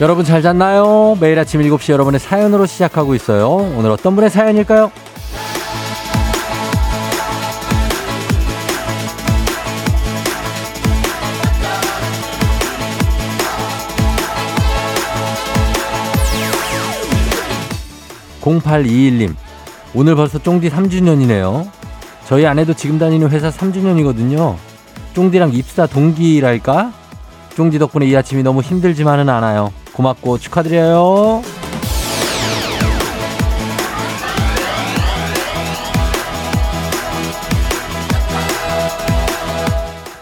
여러분 잘 잤나요? 매일 아침 7시 여러분의 사연으로 시작하고 있어요. 오늘 어떤 분의 사연일까요? 0821님, 오늘 벌써 쫑디 3주년이네요. 저희 아내도 지금 다니는 회사 3주년이거든요. 쫑디랑 입사 동기랄까? 쫑디 덕분에 이 아침이 너무 힘들지만은 않아요. 고맙고 축하드려요.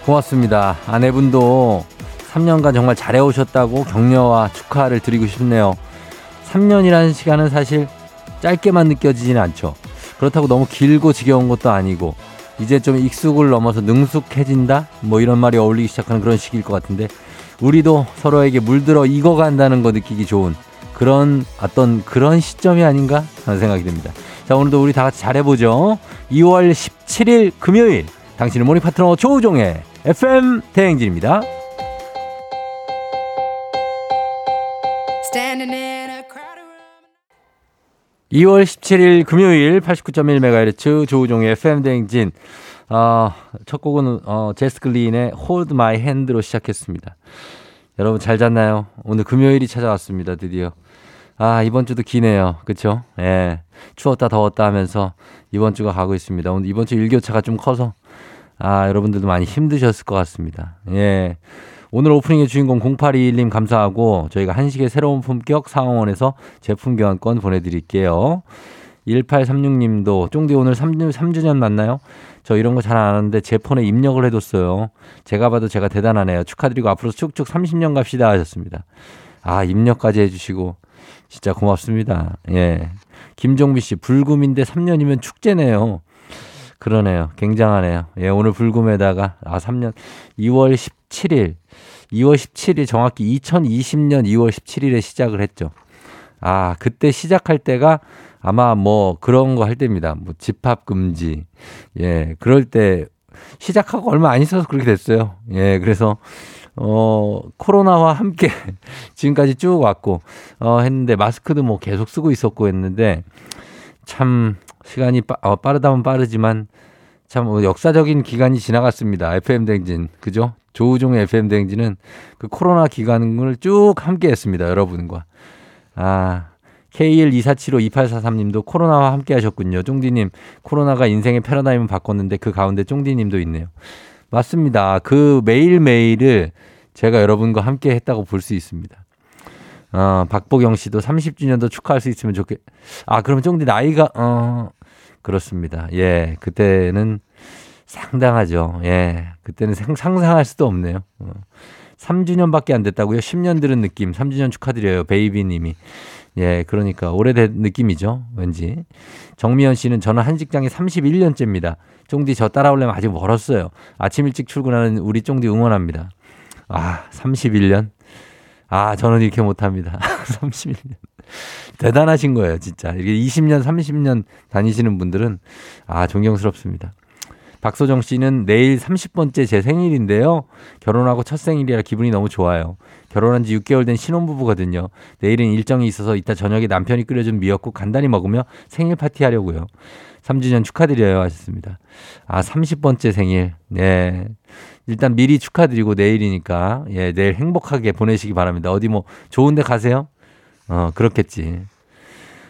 고맙습니다. 아내분도 3년간 정말 잘해오셨다고 격려와 축하를 드리고 싶네요. 3년이라는 시간은 사실 짧게만 느껴지지는 않죠. 그렇다고 너무 길고 지겨운 것도 아니고 이제 좀 익숙을 넘어서 능숙해진다? 뭐 이런 말이 어울리기 시작하는 그런 시기일 것 같은데 우리도 서로에게 물들어 익어간다는 거 느끼기 좋은 그런 어떤 그런 시점이 아닌가 하는 생각이 듭니다. 자, 오늘도 우리 다 같이 잘해보죠. 2월 17일 금요일 당신의 모닝 파트너 조우종의 FM 대행진입니다. 2월 17일 금요일 89.1MHz 조우종의 FM 대행진. 어, 첫 곡은 어, 제스 클린의 Hold My Hand로 시작했습니다. 여러분 잘 잤나요? 오늘 금요일이 찾아왔습니다. 드디어. 아, 이번 주도 기네요. 그쵸? 예. 추웠다 더웠다 하면서 이번 주가 가고 있습니다. 오늘 이번 주 일교차가 좀 커서 아, 여러분들도 많이 힘드셨을 것 같습니다. 예. 오늘 오프닝의 주인공 0821님 감사하고 저희가 한식의 새로운 품격 상황원에서 제품 교환권 보내드릴게요. 1836님도 쫑디 오늘 3주, 3주년 맞나요? 저 이런 거잘안 하는데 제 폰에 입력을 해뒀어요. 제가 봐도 제가 대단하네요. 축하드리고 앞으로 쭉쭉 30년 갑시다 하셨습니다. 아, 입력까지 해주시고 진짜 고맙습니다. 예. 김종비 씨, 불금인데 3년이면 축제네요. 그러네요. 굉장하네요. 예, 오늘 불금에다가, 아, 3년, 2월 17일, 2월 17일, 정확히 2020년 2월 17일에 시작을 했죠. 아, 그때 시작할 때가 아마 뭐 그런 거 할 때입니다. 뭐 집합 금지. 예, 그럴 때 시작하고 얼마 안 있어서 그렇게 됐어요. 예, 그래서 어, 코로나와 함께 지금까지 쭉 왔고, 어, 했는데 마스크도 뭐 계속 쓰고 있었고 했는데 참 시간이 빠, 어, 빠르다면 빠르지만 참뭐 역사적인 기간이 지나갔습니다. FM 댕진. 그죠? 조우종의 FM 댕진은 그 코로나 기간을 쭉 함께 했습니다. 여러분과. 아, K124752843님도 코로나와 함께 하셨군요. 쫑디님, 코로나가 인생의 패러다임을 바꿨는데 그 가운데 쫑디님도 있네요. 맞습니다. 그 매일매일을 제가 여러분과 함께 했다고 볼 수 있습니다. 어, 박보경 씨도 30주년도 축하할 수 있으면 좋겠, 아, 그럼 쫑디 나이가, 어, 그렇습니다. 예, 그때는 상당하죠. 예, 그때는 상상할 수도 없네요. 어. 3주년밖에 안 됐다고요? 10년 들은 느낌. 3주년 축하드려요. 베이비 님이. 예, 그러니까 오래된 느낌이죠. 왠지. 정미연 씨는 저는 한 직장에 31년째입니다. 쫑디 저 따라오려면 아직 멀었어요. 아침 일찍 출근하는 우리 쫑디 응원합니다. 아, 31년? 아, 저는 이렇게 못합니다. 31년. 대단하신 거예요, 진짜. 이게 20년, 30년 다니시는 분들은 아, 존경스럽습니다. 박소정 씨는 내일 30번째 제 생일인데요. 결혼하고 첫 생일이라 기분이 너무 좋아요. 결혼한 지 6개월 된 신혼부부거든요. 내일은 일정이 있어서 이따 저녁에 남편이 끓여준 미역국 간단히 먹으며 생일 파티 하려고요. 3주년 축하드려요 하셨습니다. 아, 30번째 생일. 네. 일단 미리 축하드리고 내일이니까 예, 내일 행복하게 보내시기 바랍니다. 어디 뭐 좋은 데 가세요? 어, 그렇겠지.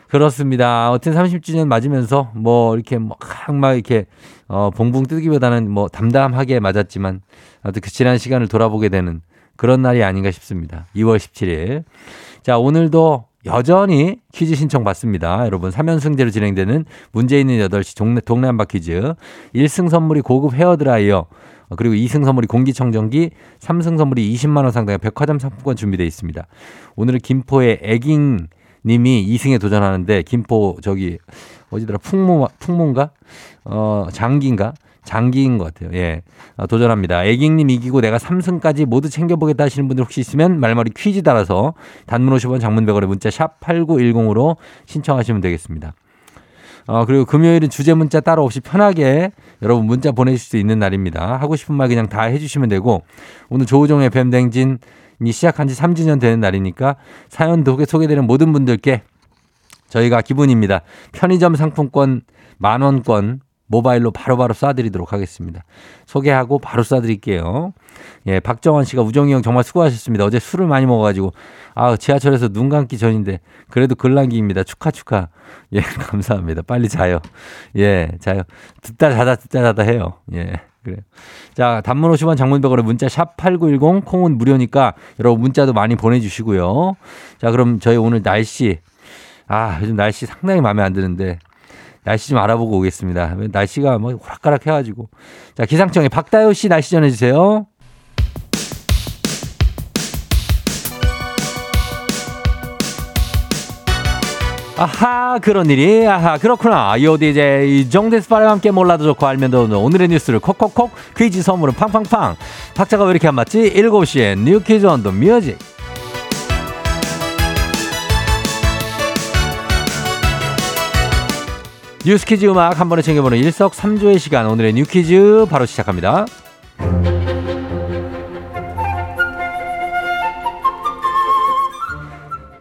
그렇습니다. 어쨌든 30주년 맞으면서 뭐 이렇게 막, 막 이렇게 어, 봉봉 뜨기보다는 뭐 담담하게 맞았지만 아무튼 그 지난 시간을 돌아보게 되는 그런 날이 아닌가 싶습니다. 2월 17일. 자, 오늘도 여전히 퀴즈 신청 받습니다. 여러분, 3연승제로 진행되는 문제 있는 8시 동네, 동네 한바 퀴즈. 1승 선물이 고급 헤어드라이어. 그리고 2승 선물이 공기청정기, 3승 선물이 20만원 상당의 백화점 상품권 준비되어 있습니다. 오늘은 김포의 애깅 님이 2승에 도전하는데, 김포 저기, 어디더라, 풍무, 풍문가? 어, 장기인가? 장기인 것 같아요. 예. 어, 도전합니다. 애깅님 이기고 내가 3승까지 모두 챙겨보겠다 하시는 분들 혹시 있으면 말머리 퀴즈 따라서 단문 50원 장문 100원의 문자 샵 8910으로 신청하시면 되겠습니다. 어, 그리고 금요일은 주제 문자 따로 없이 편하게 여러분 문자 보내실 수 있는 날입니다. 하고 싶은 말 그냥 다 해주시면 되고 오늘 조우종의 뱀댕진 시작한 지 3주년 되는 날이니까 사연 독에 소개되는 모든 분들께 저희가 기분입니다. 편의점 상품권 만원권 모바일로 바로바로 쏴드리도록 하겠습니다. 소개하고 바로 쏴드릴게요. 예, 박정원 씨가 우정이 형 정말 수고하셨습니다. 어제 술을 많이 먹어가지고, 아, 지하철에서 눈 감기 전인데, 그래도 글랑기입니다. 축하, 축하. 예, 감사합니다. 빨리 자요. 예, 자요. 듣다 자다, 듣다 자다 해요. 예. 그래요. 자, 단문 50원 장문백으로 문자 샵 8910 콩은 무료니까 여러분 문자도 많이 보내주시고요. 자, 그럼 저희 오늘 날씨. 아, 요즘 날씨 상당히 마음에 안 드는데 날씨 좀 알아보고 오겠습니다. 날씨가 뭐 호락가락 해가지고. 자, 기상청에 박다효 씨 날씨 전해주세요. 아하 그런 일이 아하 그렇구나 요 DJ 정대스파랑 함께 몰라도 좋고 알면 더 오늘의 뉴스를 콕콕콕 퀴즈 선물은 팡팡팡 박자가 왜 이렇게 안 맞지 7시에 뉴 퀴즈 on the music 뉴스퀴즈 음악 한 번에 챙겨보는 일석삼조의 시간 오늘의 뉴퀴즈 바로 시작합니다.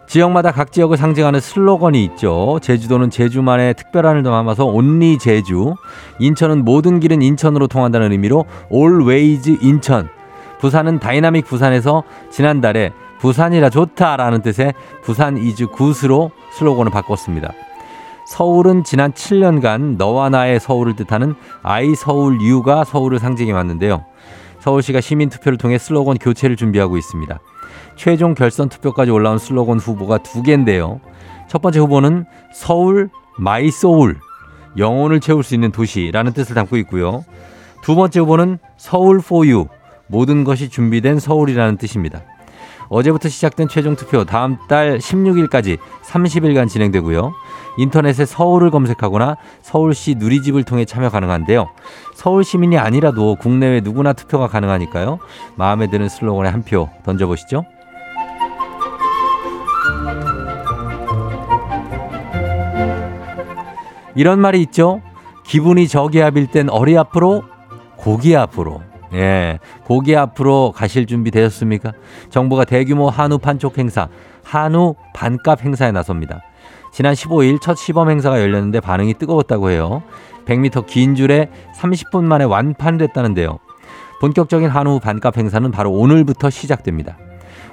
지역마다 각 지역을 상징하는 슬로건이 있죠. 제주도는 제주만의 특별함을 담아서 Only Jeju, 인천은 모든 길은 인천으로 통한다는 의미로 all ways Incheon, 부산은 Dynamic Busan에서 지난달에 부산이라 좋다라는 뜻의 Busan is good으로 슬로건을 바꿨습니다. 서울은 지난 7년간 너와 나의 서울을 뜻하는 I Seoul You가 서울을 상징해 왔는데요. 서울시가 시민 투표를 통해 슬로건 교체를 준비하고 있습니다. 최종 결선 투표까지 올라온 슬로건 후보가 두 개인데요. 첫 번째 후보는 Seoul my soul 영혼을 채울 수 있는 도시라는 뜻을 담고 있고요. 두 번째 후보는 Seoul for you 모든 것이 준비된 서울이라는 뜻입니다. 어제부터 시작된 최종 투표 다음 달 16일까지 30일간 진행되고요. 인터넷에 서울을 검색하거나 서울시 누리집을 통해 참여 가능한데요. 서울 시민이 아니라도 국내외 누구나 투표가 가능하니까요. 마음에 드는 슬로건에 한 표 던져보시죠. 이런 말이 있죠. 기분이 저기압일 땐 어리 앞으로 고기 앞으로. 예. 고기 앞으로 가실 준비 되셨습니까? 정부가 대규모 한우 판촉 행사, 한우 반값 행사에 나섭니다. 지난 15일 첫 시범 행사가 열렸는데 반응이 뜨거웠다고 해요. 100m 긴 줄에 30분 만에 완판됐다는데요. 본격적인 한우 반값 행사는 바로 오늘부터 시작됩니다.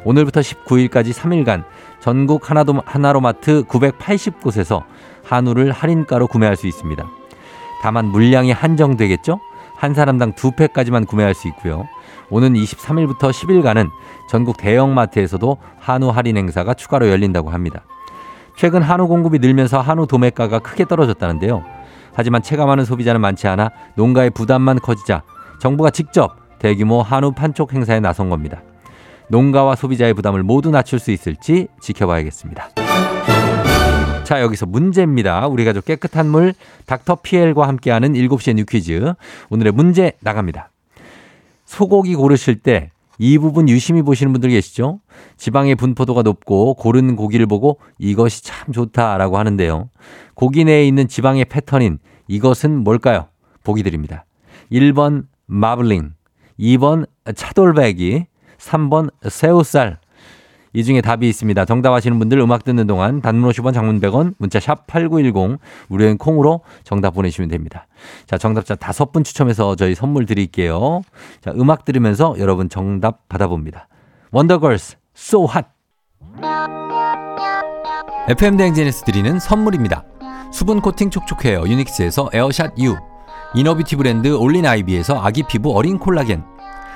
오늘부터 19일까지 3일간 전국 하나도, 하나로마트 980곳에서 한우를 할인가로 구매할 수 있습니다. 다만 물량이 한정되겠죠? 한 사람당 두 팩까지만 구매할 수 있고요. 오는 23일부터 10일간은 전국 대형마트에서도 한우 할인 행사가 추가로 열린다고 합니다. 최근 한우 공급이 늘면서 한우 도매가가 크게 떨어졌다는데요. 하지만 체감하는 소비자는 많지 않아 농가의 부담만 커지자 정부가 직접 대규모 한우 판촉 행사에 나선 겁니다. 농가와 소비자의 부담을 모두 낮출 수 있을지 지켜봐야겠습니다. 자, 여기서 문제입니다. 우리 가족 깨끗한 물 닥터 피엘과 함께하는 7시의 뉴 퀴즈. 오늘의 문제 나갑니다. 소고기 고르실 때 이 부분 유심히 보시는 분들 계시죠? 지방의 분포도가 높고 고른 고기를 보고 이것이 참 좋다라고 하는데요. 고기 내에 있는 지방의 패턴인 이것은 뭘까요? 보기 드립니다. 1번 마블링, 2번 차돌배기, 3번 새우살. 이 중에 답이 있습니다. 정답 아시는 분들 음악 듣는 동안 단문 50원 장문 100원 문자 샵 8910 무료인 콩으로 정답 보내주시면 됩니다. 자, 정답자 다섯 분 추첨해서 저희 선물 드릴게요. 자, 음악 들으면서 여러분 정답 받아봅니다. 원더걸스 So Hot FM 대행진에서 드리는 선물입니다. 수분 코팅 촉촉 헤어 유닉스에서 에어샷 U inner beauty 브랜드 올린 아이비에서 아기 피부 어린 콜라겐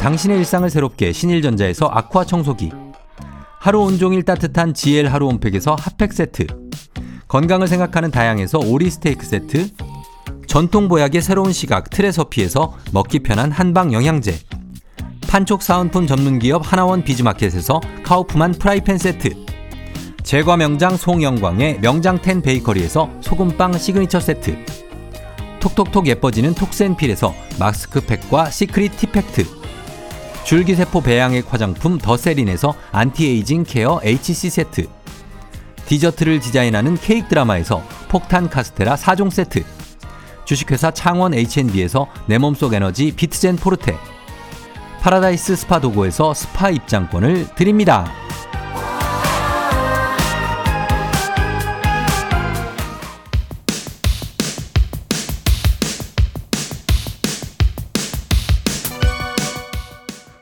당신의 일상을 새롭게 신일전자에서 아쿠아 청소기. 하루 온종일 따뜻한 GL 하루 온팩에서 핫팩 세트. 건강을 생각하는 다향에서 오리 스테이크 세트. 전통 보약의 새로운 시각 트레서피에서 먹기 편한 한방 영양제. 판촉 사은품 전문기업 하나원 비즈마켓에서 카우프만 프라이팬 세트. 제과 명장 송영광의 명장텐 베이커리에서 소금빵 시그니처 세트 톡톡톡 예뻐지는 톡센필에서 마스크팩과 secret 티팩트. 줄기세포 배양액 화장품 더세린에서 anti-aging care HC 세트. 디저트를 디자인하는 케이크 드라마에서 폭탄 카스테라 4종 세트. 주식회사 창원 H&B에서 내 몸속 에너지 비트젠 포르테. 파라다이스 스파 도고에서 스파 입장권을 드립니다.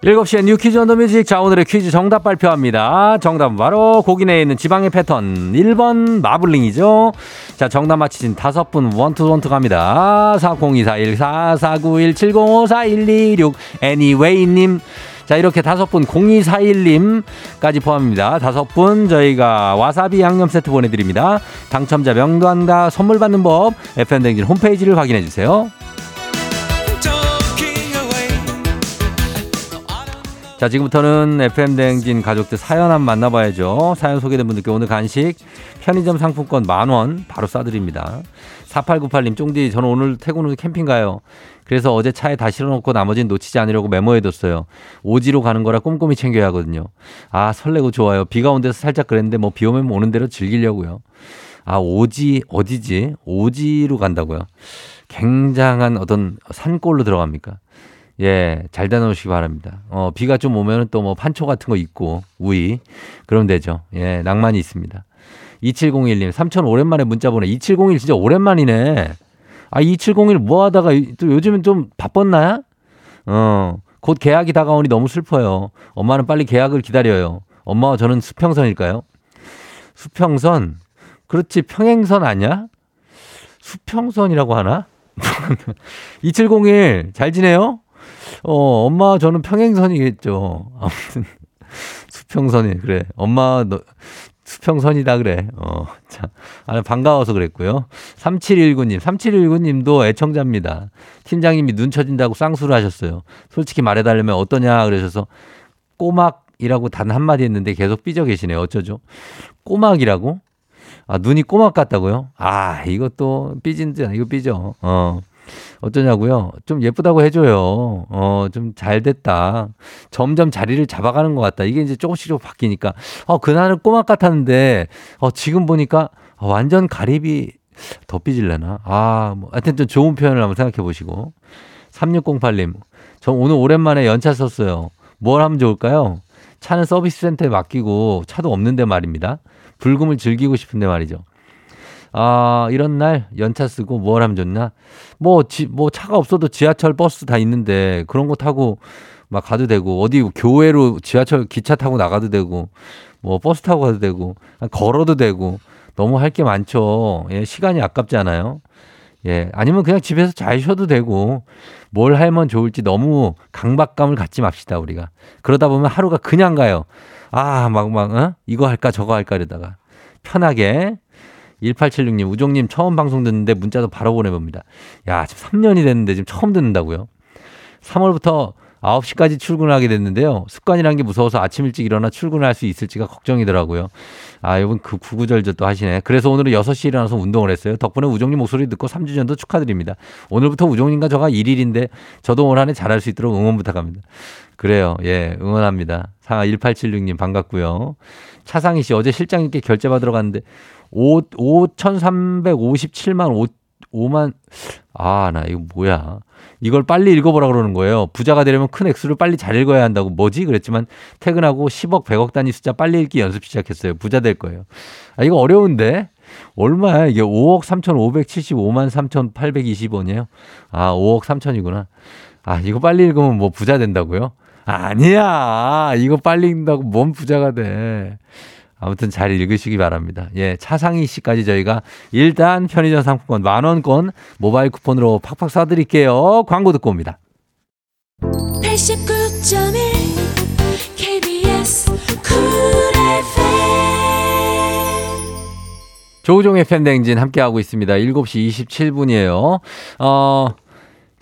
일곱 시에 뉴 퀴즈 on the music. 자, 오늘의 퀴즈 정답 발표합니다. 정답은 바로 고기 내에 있는 지방의 패턴. 1번 마블링이죠. 자, 정답 맞히신 다섯 분 원투 원투 갑니다. 4024149170541226 애니웨이님. 자, 이렇게 다섯 분 0241님까지 포함입니다. 다섯 분 저희가 와사비 양념 세트 보내드립니다. 당첨자 명단과 선물 받는 법 FM댕진 홈페이지를 확인해 주세요. 자, 지금부터는 FM대행진 가족들 사연 한번 만나봐야죠. 사연 소개된 분들께 오늘 간식 편의점 상품권 만원 바로 쏴드립니다. 4898님, 쫑디, 저는 오늘 퇴근 후 캠핑 가요. 그래서 어제 차에 다 실어놓고 나머지는 놓치지 않으려고 메모해뒀어요. 오지로 가는 거라 꼼꼼히 챙겨야 하거든요. 아, 설레고 좋아요. 비가 온 데서 살짝 그랬는데 뭐 비 오면 오는 대로 즐기려고요. 아, 오지, 어디지? 오지로 간다고요. 굉장한 어떤 산골로 들어갑니까? 예, 잘 다녀오시기 바랍니다. 어, 비가 좀 오면은 또 뭐 판초 같은 거 있고, 우이. 그럼 되죠. 예, 낭만이 있습니다. 2701님, 삼촌 오랜만에 문자 보내. 2701 진짜 오랜만이네. 아, 2701 뭐 하다가 또 요즘은 좀 바빴나요? 어, 곧 계약이 다가오니 너무 슬퍼요. 엄마는 빨리 계약을 기다려요. 엄마와 저는 수평선일까요? 수평선? 그렇지, 평행선 아니야? 수평선이라고 하나? 2701, 잘 지내요? 어, 엄마 저는 평행선이겠죠. 아무튼 수평선이 그래. 엄마 너 수평선이다 그래. 어, 자, 아, 반가워서 그랬고요. 3719님, 3719님도 애청자입니다. 팀장님이 눈 쳐진다고 쌍수를 하셨어요. 솔직히 말해달라면 어떠냐 그러셔서 꼬막이라고 단 한마디 했는데 계속 삐져 계시네요. 어쩌죠? 꼬막이라고? 아, 눈이 꼬막 같다고요? 아, 이것도 삐진지, 이거 삐져. 어. 어쩌냐고요? 좀 예쁘다고 해줘요. 어, 좀 잘 됐다. 점점 자리를 잡아가는 것 같다. 이게 이제 조금씩 좀 바뀌니까. 어, 그날은 꼬막 같았는데, 어, 지금 보니까 어, 완전 가립이 더 삐질래나? 아, 뭐, 하여튼 좀 좋은 표현을 한번 생각해 보시고. 3608님, 저 오늘 오랜만에 연차 썼어요. 뭘 하면 좋을까요? 차는 서비스 센터에 맡기고 차도 없는데 말입니다. 불금을 즐기고 싶은데 말이죠. 아, 이런 날 연차 쓰고 뭘 하면 좋나? 뭐, 지, 뭐 차가 없어도 지하철 버스 다 있는데 그런 거 타고 막 가도 되고 어디 교회로 지하철 기차 타고 나가도 되고 뭐 버스 타고 가도 되고 걸어도 되고 너무 할 게 많죠. 예, 시간이 아깝잖아요. 예, 아니면 그냥 집에서 잘 쉬어도 되고 뭘 하면 좋을지 너무 강박감을 갖지 맙시다 우리가. 그러다 보면 하루가 그냥 가요. 아, 막, 막, 어? 이거 할까 저거 할까 이러다가 편하게 1876님, 우종님 처음 방송 듣는데 문자도 바로 보내봅니다. 야, 지금 3년이 됐는데 지금 처음 듣는다고요? 3월부터 9시까지 출근하게 됐는데요. 습관이라는 게 무서워서 아침 일찍 일어나 출근할 수 있을지가 걱정이더라고요. 아, 이분 그 구구절절 또 하시네. 그래서 오늘은 6시에 일어나서 운동을 했어요. 덕분에 우종님 목소리 듣고 3주 전도 축하드립니다. 오늘부터 우종님과 저가 1일인데 저도 올 한 해 잘할 수 있도록 응원 부탁합니다. 그래요. 예, 응원합니다. 상하 1876님 반갑고요. 차상희 씨 어제 실장님께 결제 받으러 갔는데 5, 5,357만 5, 5만, 아, 나 이거 뭐야. 이걸 빨리 읽어보라 그러는 거예요. 부자가 되려면 큰 액수를 빨리 잘 읽어야 한다고. 뭐지? 그랬지만 퇴근하고 10억, 100억 단위 숫자 빨리 읽기 연습 시작했어요. 부자 될 거예요. 아, 이거 어려운데? 얼마야? 이게 5억 3,575만 3,820원이에요? 아, 5억 3천이구나. 아, 이거 빨리 읽으면 뭐 부자 된다고요? 아니야. 이거 빨리 읽는다고 뭔 부자가 돼. 아무튼 잘 읽으시기 바랍니다. 예, 차상희 씨까지 저희가 일단 편의점 상품권 만 원권 모바일 쿠폰으로 팍팍 쏴드릴게요. 광고 듣고 옵니다. 89.1 KBS 쿨 조우종의 팬댕진 함께하고 있습니다. 7시 27분이에요. 어,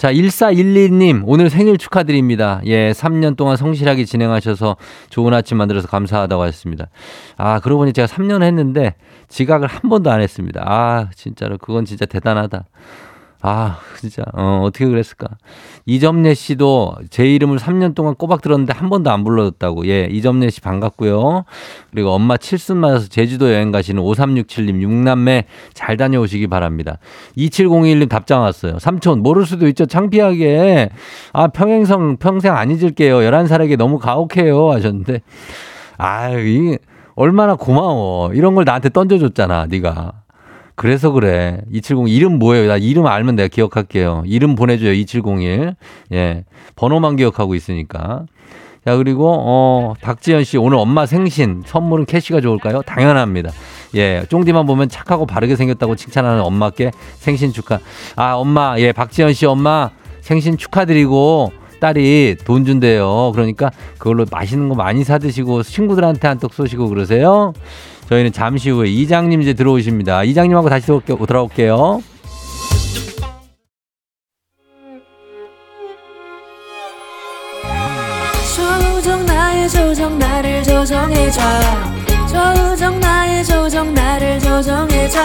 자, 1412님, 오늘 생일 축하드립니다. 예, 3년 동안 성실하게 진행하셔서 좋은 아침 만들어서 감사하다고 하셨습니다. 아, 그러고 보니 제가 3년 했는데 지각을 한 번도 안 했습니다. 아, 진짜로 그건 진짜 대단하다. 아, 진짜, 어, 어떻게 그랬을까. 이점례 씨도 제 이름을 3년 동안 꼬박 들었는데 한 번도 안 불러줬다고. 예, 이점례 씨 반갑고요. 그리고 엄마 칠순 맞아서 제주도 여행 가시는 5367님, 육남매 잘 다녀오시기 바랍니다. 2701님 답장 왔어요. 삼촌, 모를 수도 있죠. 창피하게. 아, 평행성 평생 안 잊을게요. 11살에게 너무 가혹해요. 하셨는데. 아유, 이 얼마나 고마워. 이런 걸 나한테 던져줬잖아, 네가. 그래서 그래. 270 이름 뭐예요? 나 이름 알면 내가 기억할게요. 이름 보내줘요. 2701. 예. 번호만 기억하고 있으니까. 자, 그리고, 어, 박지현 씨, 오늘 엄마 생신, 선물은 캐시가 좋을까요? 당연합니다. 예, 쫑디만 보면 착하고 바르게 생겼다고 칭찬하는 엄마께 생신 축하. 아, 엄마, 예, 박지현 씨 엄마 생신 축하드리고, 딸이 돈 준대요. 그러니까 그걸로 맛있는 거 많이 사드시고, 친구들한테 한턱 쏘시고 그러세요. 저희는 잠시 후에 이장님 이제 들어오십니다. 이장님하고 다시 돌아올게요. 조정 나의 조정 나를 조정해줘. 조정 나의 조정 나를 조정해줘.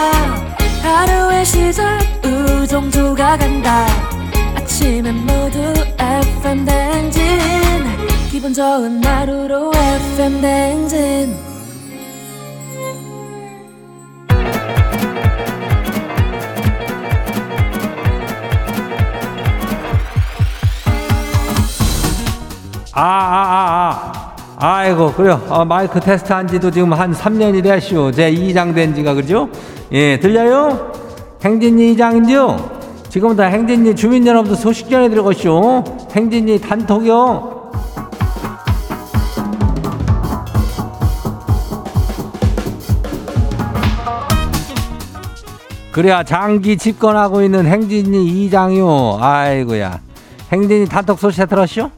하루의 시절 우정조가 간다. 아침엔 모두 FM 댕진. 기분 좋은 하루로 FM 댕진 아, 아, 아, 아. 아이고, 그래요. 어, 마이크 테스트 한 지도 지금 한 3년이 되시오. 제 2장 된 지가, 그죠? 예, 들려요? 행진이 2장인데요. 지금부터 행진이 주민 여러분들 소식 전해드리고 쇼. 행진이 단톡이요. 그래야 장기 집권하고 있는 행진이 2장이요. 아이고야. 행진이 단톡 소식 들었쇼?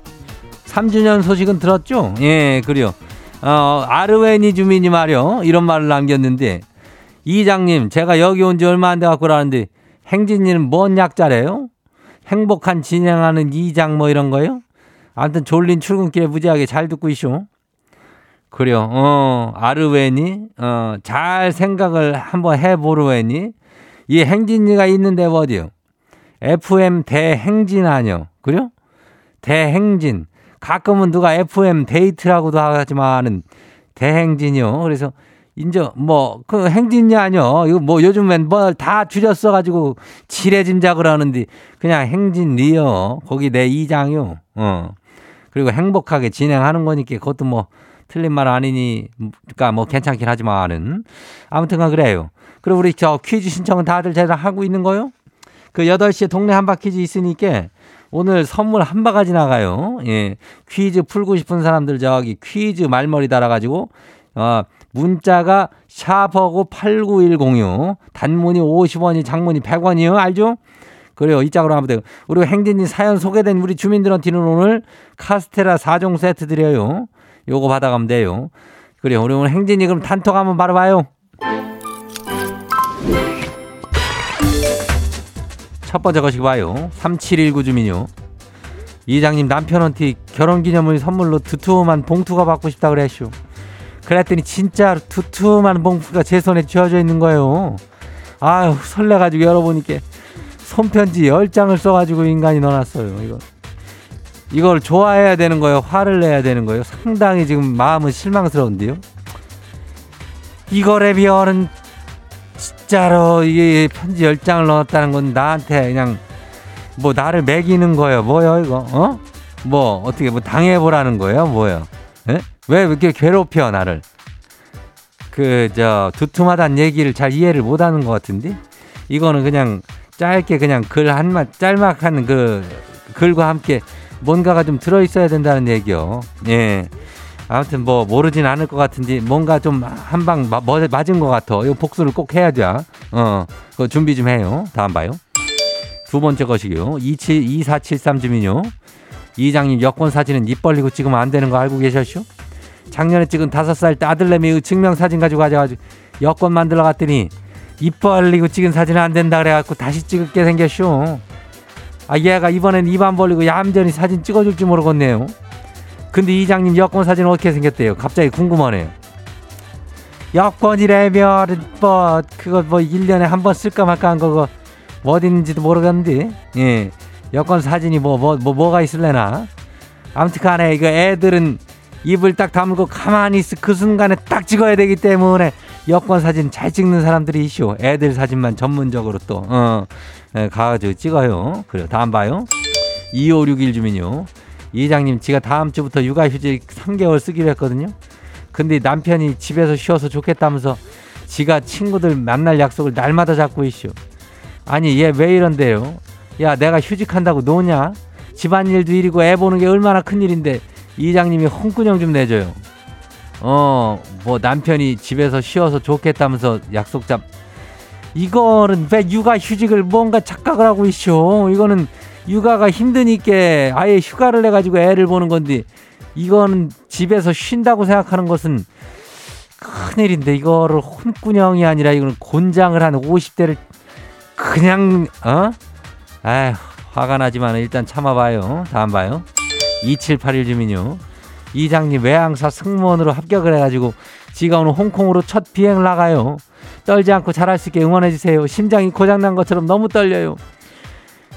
3주년 소식은 들었죠? 예, 그래요. 어, 아르웨니 주민이 말이요. 이런 말을 남겼는데, 이장님, 제가 여기 온 지 얼마 안 돼갖고 그러는데, 행진이는 뭔 약자래요? 행복한 진행하는 이장 뭐 이런 거요? 아무튼 졸린 출근길에 무지하게 잘 듣고 있쇼. 그래요. 어, 아르웨니, 어, 잘 생각을 한번 해보르웨니, 이 행진이가 있는데 어디요? FM 대행진 아니요? 그래요? 대행진. 가끔은 누가 FM 데이트라고도 하지만은 대행진이요. 그래서 인제 뭐그 행진이 아니요. 이거 뭐 요즘엔 뭐다 줄였어 가지고 지레 짐작을 하는데 그냥 행진리요. 거기 내 이장요. 어. 그리고 행복하게 진행하는 거니까 그것도 뭐 틀린 말 아니니 그러니까 뭐 괜찮긴 하지만은 아무튼간 그래요. 그리고 우리 저 퀴즈 신청은 다들 잘 하고 있는 거요? 그 8시에 동네 한바퀴즈 있으니까 오늘 선물 한 바가지 나가요. 예. 퀴즈 풀고 싶은 사람들 저기 퀴즈 말머리 달아가지고, 어, 문자가 샤퍼고 89106. 단문이 50원이 장문이 100원이요. 알죠? 그래요. 이 짝으로 하면 돼요. 그리고 행진이 사연 소개된 우리 주민들한테는 오늘 카스테라 4종 세트 드려요. 요거 받아가면 돼요. 그래요. 우리 오늘 행진이 그럼 단톡 한번 바로 봐요. 첫 번째 것이 봐요. 3719 주민요. 이장님 남편한테 결혼기념일 선물로 두툼한 봉투가 받고 싶다 그래쇼. 그랬더니 진짜 두툼한 봉투가 제 손에 쥐어져 있는 거예요. 아유 설레가지고 열어보니까 손편지 10장을 써가지고 인간이 넣어놨어요. 이거. 이걸 좋아해야 되는 거예요? 화를 내야 되는 거예요? 상당히 지금 마음은 실망스러운데요? 이거래 비어는 진짜로 이게 편지 열 장을 넣었다는 건 나한테 그냥 뭐 나를 매기는 거예요. 뭐요 이거? 어? 뭐 어떻게 뭐 당해보라는 거예요? 뭐요? 예? 왜 이렇게 괴롭혀 나를? 그 저 두툼하다는 얘기를 잘 이해를 못하는 것 같은데 이거는 그냥 짧게 그냥 글 한마 짤막한 그 글과 함께 뭔가가 좀 들어 있어야 된다는 얘기요. 예. 아무튼 뭐 모르진 않을 것 같은데 뭔가 좀 한 방 맞은 것 같아. 이거 복수를 꼭 해야죠. 어, 그 준비 좀 해요. 다음 봐요. 두 번째 것이요. 27, 2473 주민요. 이장님 여권 사진은 입 벌리고 찍으면 안 되는 거 알고 계셨쇼? 작년에 찍은 다섯 살 때 아들내미 증명 사진 가지고 가져가지고 여권 만들러 갔더니 입 벌리고 찍은 사진은 안 된다 그래갖고 다시 찍을게 생겼쇼. 아 얘가 이번엔 입 안 벌리고 얌전히 사진 찍어줄지 모르겠네요. 근데 이장님 여권 사진 어떻게 생겼대요? 갑자기 궁금하네요. 여권이라면 뭐 그거 뭐 1년에 한 번 쓸까 말까 한 거고 뭐 어딘지도 모르겠는데. 예. 여권 사진이 뭐 뭐 뭐 뭐, 가 있을래나? 아무튼 간에 이거 애들은 입을 딱 다물고 가만히 있을 그 순간에 딱 찍어야 되기 때문에 여권 사진 잘 찍는 사람들이 이쇼 애들 사진만 전문적으로 또 어, 예, 가가지고 찍어요. 그래요. 다음 봐요. 2561 주민요 이장님 지가 다음 주부터 육아휴직 3개월 쓰기로 했거든요 근데 남편이 집에서 쉬어서 좋겠다면서 지가 친구들 만날 약속을 날마다 잡고 있쇼 아니 얘 왜 이런데요? 야 내가 휴직한다고 노냐? 집안일도 일이고 애 보는 게 얼마나 큰일인데 이장님이 홍군형 좀 내줘요. 어 뭐 남편이 집에서 쉬어서 좋겠다면서 약속 잡 이거는 왜 육아 휴직을 뭔가 착각을 하고 있쇼 이거는 육아가 힘드니까 아예 휴가를 내가지고 애를 보는 건데 이거는 집에서 쉰다고 생각하는 것은 큰일인데 이거를 혼꾸녕이 아니라 이거는 곤장을 한 50대를 그냥 어? 아휴 화가 나지만 일단 참아봐요. 다음 봐요. 2781 주민요. 이장님 외항사 승무원으로 합격을 해가지고 지가 오늘 홍콩으로 첫 비행 나가요. 떨지 않고 잘할 수 있게 응원해주세요. 심장이 고장난 것처럼 너무 떨려요.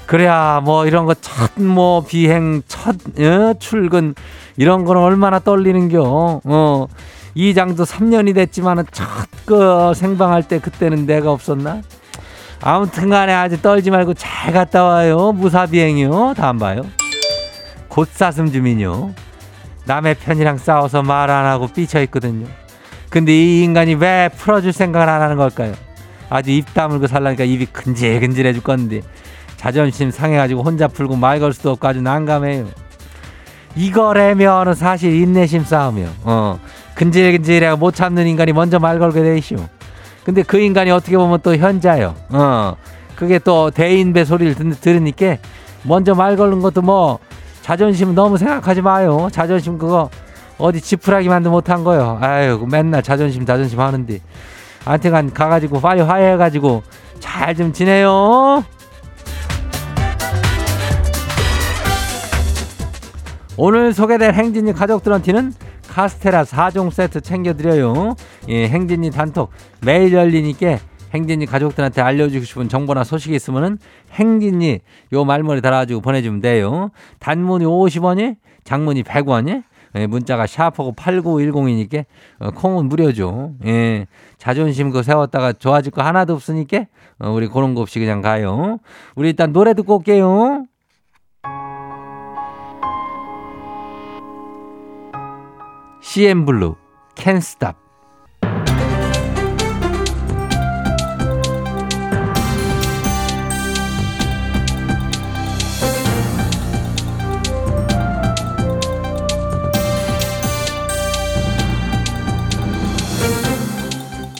그래야 뭐 이런 거 첫 뭐 비행 첫 어? 출근 이런 거는 얼마나 떨리는겨. 어 이 장도 3년이 됐지만은 첫그 생방할 때 그때는 내가 없었나? 아무튼 간에 아주 떨지 말고 잘 갔다 와요. 무사 비행이요. 다음 봐요. 곧사슴 주민요. 남의 편이랑 싸워서 말 안 하고 삐쳐 있거든요. 근데 이 인간이 왜 풀어줄 생각을 안 하는 걸까요? 아주 입 다물고 살라니까 입이 근질근질해 줄 건데 자존심 상해가지고 혼자 풀고 말 걸 수도 없고 아주 난감해요. 이거라면 사실 인내심 싸움이요. 어. 근질근질해가 못 참는 인간이 먼저 말 걸게 되시오. 근데 그 인간이 어떻게 보면 또 현자요. 어. 그게 또 대인배 소리를 듣, 들으니까 먼저 말 걸는 것도 뭐 자존심 너무 생각하지 마요. 자존심 그거 어디 지푸라기 만도 못한 거요. 아유 맨날 자존심 자존심 하는데. 안튼간 가가지고 빨리 화해해가지고 잘 좀 지내요. 오늘 소개될 행진이 가족들한테는 카스테라 4종 세트 챙겨드려요. 예, 행진이 단톡 매일 열리니까 행진이 가족들한테 알려주고 싶은 정보나 소식이 있으면은 행진이 요 말머리 달아가지고 보내주면 돼요. 단문이 50원이, 장문이 100원이, 예, 문자가 샤프고 8910이니까 어, 콩은 무료죠. 예, 자존심 그 세웠다가 좋아질 거 하나도 없으니까 어, 우리 그런 거 없이 그냥 가요. 우리 일단 노래 듣고 올게요. CN블루 Stop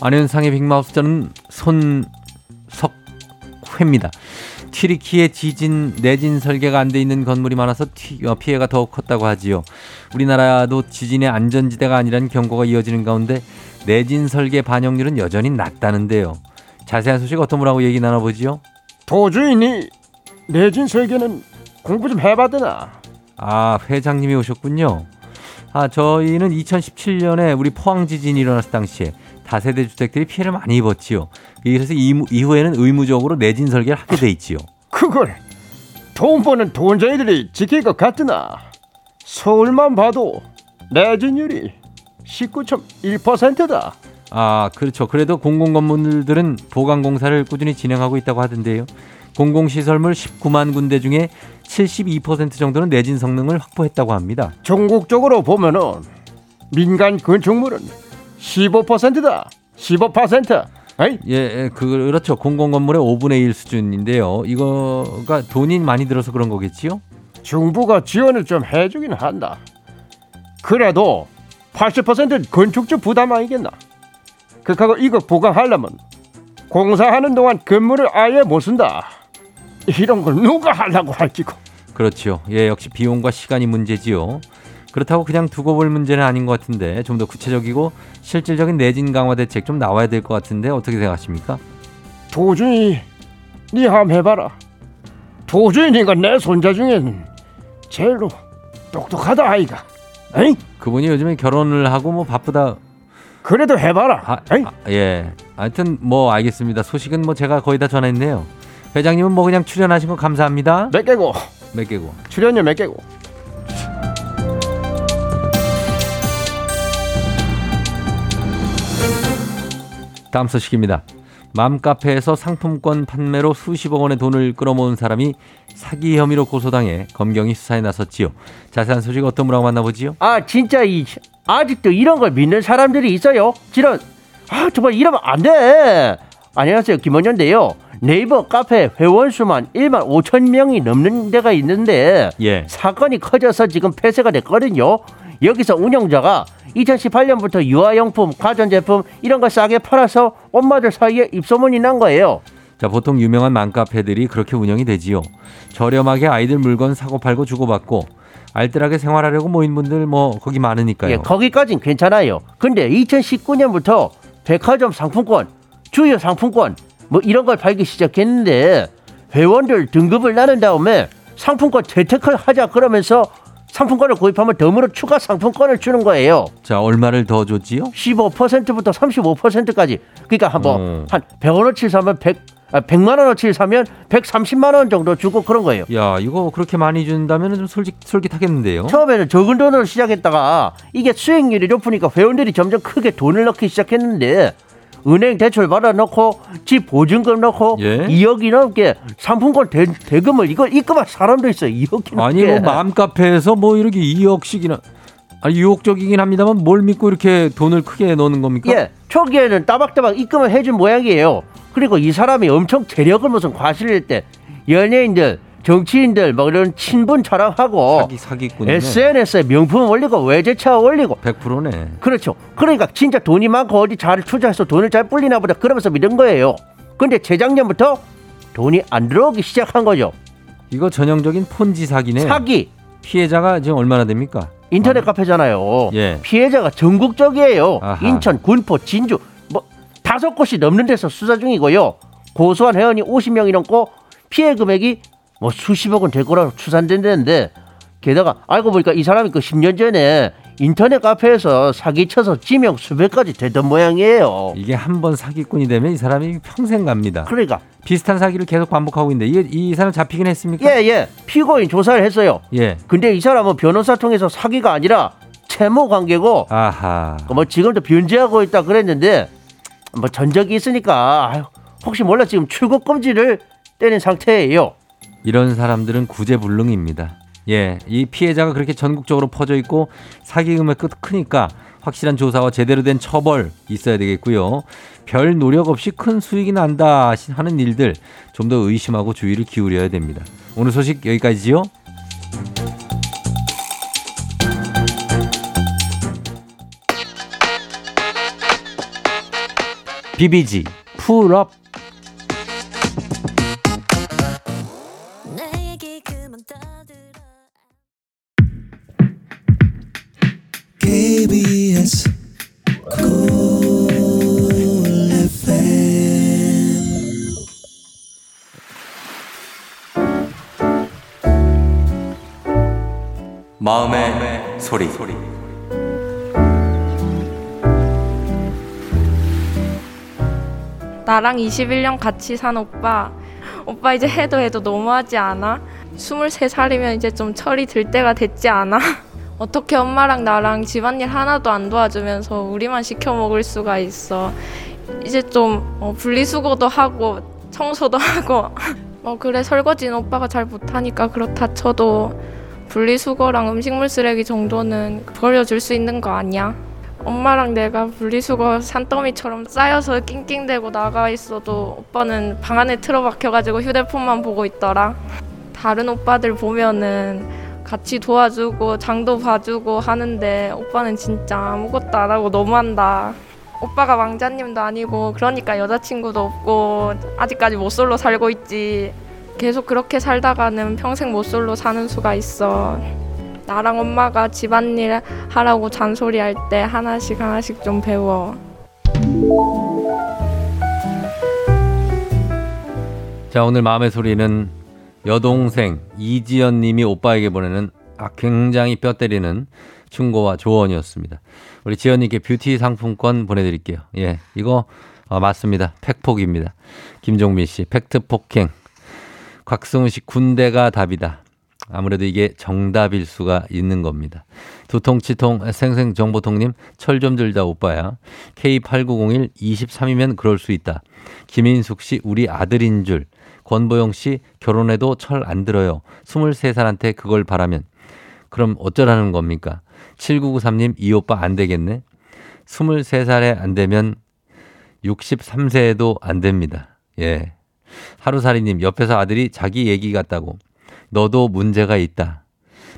안현상의 빅마우스 저는 손석회입니다. 튀르키의 지진 내진 설계가 안 돼 있는 건물이 많아서 어, 피해가 더욱 컸다고 하지요. 우리나라도 지진의 안전지대가 아니라는 경고가 이어지는 가운데 내진 설계 반영률은 여전히 낮다는데요. 자세한 소식 어떤 분하고 얘기 나눠보지요? 도주인이 내진 설계는 공부 좀 해봤더나. 아 회장님이 오셨군요. 아 저희는 2017년에 우리 포항 지진이 일어났을 당시에 다세대 주택들이 피해를 많이 입었지요. 그래서 이후에는 의무적으로 내진 설계를 하게 돼 있지요. 그걸 돈 버는 돈쟁이들이 지킬 것 같으나 서울만 봐도 내진율이 19.1%다. 아, 그렇죠. 그래도 공공 건물들은 보강 공사를 꾸준히 진행하고 있다고 하던데요. 공공시설물 19만 군데 중에 72% 정도는 내진 성능을 확보했다고 합니다. 전국적으로 보면은 민간 건축물은 15%다. 15%. 에이? 예, 예, 그 그렇죠. 공공 건물의 5분의 1 수준인데요. 이거가 돈이 많이 들어서 그런 거겠지요? 정부가 지원을 좀 해주긴 한다. 그래도 80% 건축주 부담 아니겠나? 그하고 이거 보강하려면 공사하는 동안 건물을 아예 못 쓴다. 이런 걸 누가 하려고 할지고. 그렇죠. 예, 역시 비용과 시간이 문제지요. 그렇다고 그냥 두고 볼 문제는 아닌 것 같은데 좀 더 구체적이고 실질적인 내진 강화 대책 좀 나와야 될 것 같은데 어떻게 생각하십니까? 도준이 니 한번 해봐라. 도준이가 내 손자 중에는 제일로 똑똑하다 아이가. 에이? 그분이 요즘에 결혼을 하고 뭐 바쁘다. 그래도 해봐라. 아? 아, 예. 하여튼 뭐 알겠습니다. 소식은 뭐 제가 거의 다 전했네요. 회장님은 뭐 그냥 출연하신 거 감사합니다. 몇 개고 몇 개고. 출연료 몇 개고. 다음 소식입니다. 맘카페에서 상품권 판매로 수십억 원의 돈을 끌어모은 사람이 사기 혐의로 고소당해 검경이 수사에 나섰지요. 자세한 소식 어떤 분하고 만나보지요? 아 진짜 이 아직도 이런 걸 믿는 사람들이 있어요. 지런 아 정말 이러면 안 돼. 안녕하세요 김원현인데요. 네이버 카페 회원 수만 1만 5천 명이 넘는 데가 있는데 예. 사건이 커져서 지금 폐쇄가 됐거든요. 여기서 운영자가 2018년부터 유아용품, 가전제품 이런 거 싸게 팔아서 엄마들 사이에 입소문이 난 거예요. 자, 보통 유명한 맘카페들이 그렇게 운영이 되지요. 저렴하게 아이들 물건 사고 팔고 주고받고 알뜰하게 생활하려고 모인 분들 뭐 거기 많으니까요. 예, 거기까진 괜찮아요. 근데 2019년부터 백화점 상품권, 주요 상품권 뭐 이런 걸 팔기 시작했는데 회원들 등급을 나눈 다음에 상품권 재테크를 하자 그러면서 상품권을 구입하면 덤으로 추가 상품권을 주는 거예요. 자, 얼마를 더 줬지요? 15%부터 35%까지. 그러니까 한번 음. 한 100원어치 사면 100 아, 100만 원어치 사면 130만 원 정도 주고 그런 거예요. 야, 이거 그렇게 많이 준다면 좀 솔직 솔깃하겠는데요. 처음에는 적은 돈으로 시작했다가 이게 수익률이 높으니까 회원들이 점점 크게 돈을 넣기 시작했는데 은행 대출 받아놓고 집 보증금 넣고 예? 2억이 넘게 상품권 대, 대금을 이걸 입금할 사람도 있어요. 2억이 넘게. 아니 뭐 맘카페에서 뭐 이렇게 2억씩이나 아니 유혹적이긴 합니다만 뭘 믿고 이렇게 돈을 크게 넣는 겁니까? 예, 초기에는 따박따박 입금을 해준 모양이에요. 그리고 이 사람이 엄청 재력을 무슨 과실일 때 연예인들, 정치인들 뭐 이런 친분 자랑하고 사기 사기꾼이네. SNS에 명품 올리고 외제차 올리고 100%네. 그렇죠. 그러니까 진짜 돈이 많고 어디 잘 투자해서 돈을 잘 불리나 보다 그러면서 믿은 거예요. 근데 재작년부터 돈이 안 들어오기 시작한 거죠. 이거 전형적인 폰지 사기네. 사기 피해자가 지금 얼마나 됩니까? 인터넷 카페잖아요. 예. 피해자가 전국적이에요. 아하. 인천, 군포, 진주 뭐 다섯 곳이 넘는 데서 수사 중이고요. 고소한 회원이 50명이 넘고 피해 금액이 뭐 수십억은 될 거라고 추산된다는데 게다가 알고 보니까 이 사람이 그 10년 전에 인터넷 카페에서 사기쳐서 지명 수배까지 되던 모양이에요. 이게 한 번 사기꾼이 되면 이 사람이 평생 갑니다. 그러니까 비슷한 사기를 계속 반복하고 있는데 이게 이 사람 잡히긴 했습니까? 예예 피고인 조사를 했어요. 예. 근데 이 사람은 변호사 통해서 사기가 아니라 채무 관계고 아하. 뭐 지금도 변제하고 있다 그랬는데 뭐 전적이 있으니까 아유, 혹시 몰라 지금 출국 금지를 때린 상태예요. 이런 사람들은 구제불능입니다. 예, 이 피해자가 그렇게 전국적으로 퍼져 있고 사기 금액 끝 크니까 확실한 조사와 제대로 된 처벌 있어야 되겠고요. 별 노력 없이 큰 수익이 난다 하는 일들 좀 더 의심하고 주의를 기울여야 됩니다. 오늘 소식 여기까지지요. 비비지 pull up 소리. 나랑 21년 같이 산 오빠. 오빠 이제 해도 해도 너무하지 않아? 23살이면 이제 좀 철이 들 때가 됐지 않아? 어떻게 엄마랑 나랑 집안일 하나도 안 도와주면서 우리만 시켜 먹을 수가 있어. 이제 좀 어, 분리수거도 하고 청소도 하고 뭐 그래 설거지는 오빠가 잘 못하니까 그렇다 쳐도 분리수거랑 음식물 쓰레기 정도는 버려줄 수 있는 거 아니야? 엄마랑 내가 분리수거 산더미처럼 쌓여서 낑낑대고 나가 있어도 오빠는 방 안에 틀어박혀가지고 휴대폰만 보고 있더라. 다른 오빠들 보면은 같이 도와주고 장도 봐주고 하는데 오빠는 진짜 아무것도 안 하고 너무한다. 오빠가 왕자님도 아니고 그러니까 여자친구도 없고 아직까지 모쏠로 살고 있지. 계속 그렇게 살다가는 평생 모쏠로 사는 수가 있어. 나랑 엄마가 집안일 하라고 잔소리할 때 하나씩 하나씩 좀 배워. 자, 오늘 마음의 소리는 여동생 이지연 님이 오빠에게 보내는 아, 굉장히 뼈 때리는 충고와 조언이었습니다. 우리 지연 님께 뷰티 상품권 보내드릴게요. 예, 이거 어, 맞습니다. 팩폭입니다. 김종민 씨, 팩트 폭행. 곽승훈 씨, 군대가 답이다. 아무래도 이게 정답일 수가 있는 겁니다. 두통치통 생생정보통님 철 좀 들자 오빠야. K8901 23이면 그럴 수 있다. 김인숙 씨 우리 아들인 줄. 권보영 씨 결혼해도 철 안 들어요. 23살한테 그걸 바라면. 그럼 어쩌라는 겁니까? 7993님 이 오빠 안 되겠네. 23살에 안 되면 63세에도 안 됩니다. 예. 하루살이님 옆에서 아들이 자기 얘기 같다고. 너도 문제가 있다.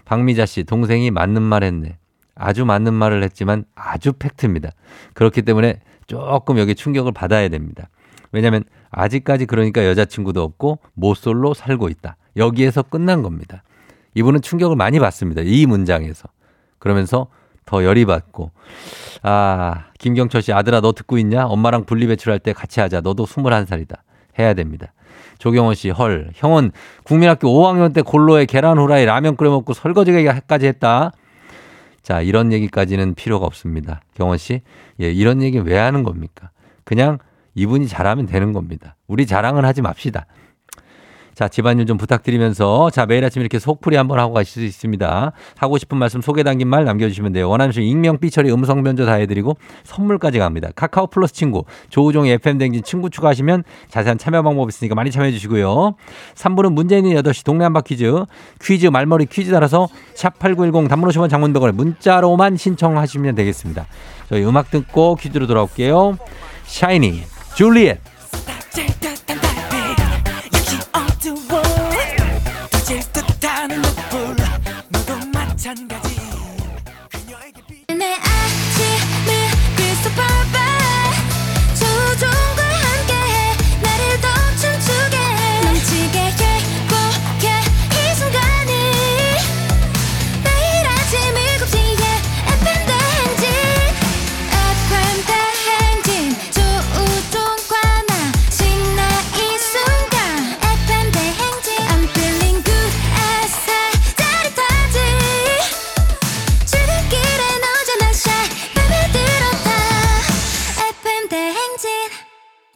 박미자 씨 동생이 맞는 말 했네. 아주 맞는 말을 했지만 아주 팩트입니다. 그렇기 때문에 조금 여기 충격을 받아야 됩니다. 왜냐하면 아직까지 그러니까 여자친구도 없고 모쏠로 살고 있다. 여기에서 끝난 겁니다. 이분은 충격을 많이 받습니다. 이 문장에서. 그러면서 더 열이 받고 아 김경철 씨 아들아 너 듣고 있냐? 엄마랑 분리배출할 때 같이 하자. 너도 21살이다. 해야 됩니다. 조경원 씨, 헐, 형은 국민학교 5학년 때 골로에 계란 후라이 라면 끓여 먹고 설거지까지 했다. 자, 이런 얘기까지는 필요가 없습니다. 경원 씨, 예, 이런 얘기 왜 하는 겁니까? 그냥 이분이 잘하면 되는 겁니다. 우리 자랑은 하지 맙시다. 자, 집안일 좀 부탁드리면서 자, 매일 아침 이렇게 속풀이 한번 하고 가실 수 있습니다. 하고 싶은 말씀 소개 담긴 말 남겨주시면 돼요. 원하시면 익명, 삐처리, 음성 변조 다 해드리고 선물까지 갑니다. 카카오 플러스 친구, 조우종의 FM 댕진 친구 추가하시면 자세한 참여 방법 있으니까 많이 참여해 주시고요. 3부는 문제 있는 8시 동네 한바 퀴즈, 퀴즈 말머리 퀴즈 따라서 샵8910 단문 50원 장문병을 문자로만 신청하시면 되겠습니다. 저희 음악 듣고 퀴즈로 돌아올게요. 샤이니, 줄리엣.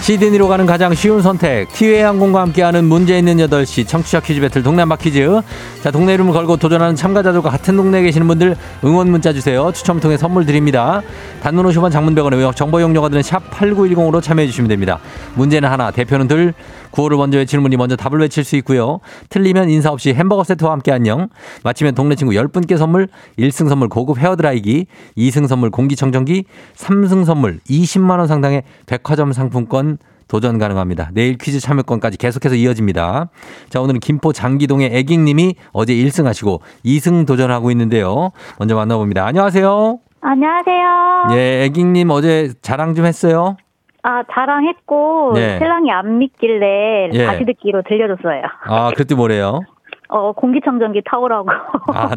시드니로 가는 가장 쉬운 선택. 티웨이 항공과 함께하는 문제 있는 8시 청취자 퀴즈 배틀 한바 퀴즈. 자, 동네 이름을 걸고 도전하는 참가자들과 같은 동네에 계시는 분들 응원 문자 주세요. 추첨 통해 선물 드립니다. 단문 50원 장문 100원의 외역 정보 이용료가 드는 샵 8910으로 참여해 주시면 됩니다. 문제는 하나, 대표는 둘. 구호를 먼저 외치는 분이 먼저 답을 외칠 수 있고요. 틀리면 인사 없이 햄버거 세트와 함께 안녕. 마치면 동네 친구 10분께 선물, 1승 선물 고급 헤어드라이기, 2승 선물 공기청정기, 3승 선물 20만 원 상당의 백화점 상품권 도전 가능합니다. 내일 퀴즈 참여권까지 계속해서 이어집니다. 자, 오늘은 김포 장기동의 애깅님이 어제 1승 하시고 2승 도전하고 있는데요. 먼저 만나봅니다. 안녕하세요. 안녕하세요. 예, 애깅님 어제 자랑 좀 했어요? 아, 자랑했고, 네. 신랑이 안 믿길래 예. 다시 듣기로 들려줬어요. 아, 그때 뭐래요? 어, 공기청정기 타오라고. 아, 나-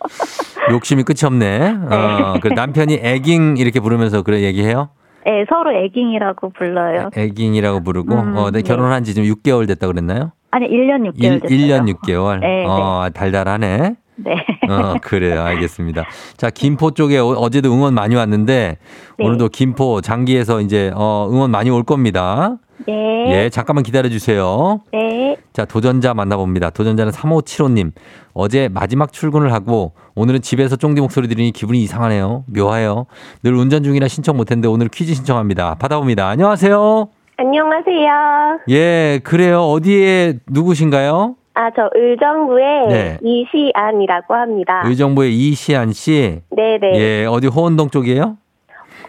욕심이 끝이 없네. 어, 그 남편이 애깅 이렇게 부르면서 그래 얘기해요? 네, 서로 애깅이라고 불러요. 애깅이라고 부르고, 음, 어, 네, 네. 결혼한 지좀 6개월 됐다 그랬나요? 아니, 1년 6개월 일 됐어요. 1년 6개월. 네, 어, 달달하네. 네. 어, 그래요. 알겠습니다. 자, 김포 쪽에 어- 어제도 응원 많이 왔는데, 네. 오늘도 김포 장기에서 이제, 어, 응원 많이 올 겁니다. 네. 예, 잠깐만 기다려 주세요. 네. 자, 도전자 만나봅니다. 도전자는 3575님. 어제 마지막 출근을 하고 오늘은 집에서 쫑디 목소리 들으니 기분이 이상하네요. 묘해요. 늘 운전 중이라 신청 못 했는데 오늘 퀴즈 신청합니다. 받아봅니다. 안녕하세요. 안녕하세요. 예, 그래요. 어디에 누구신가요? 아, 저 의정부의 네. 이시안이라고 합니다. 의정부의 이시안 씨. 네네. 예, 어디 호원동 쪽이에요?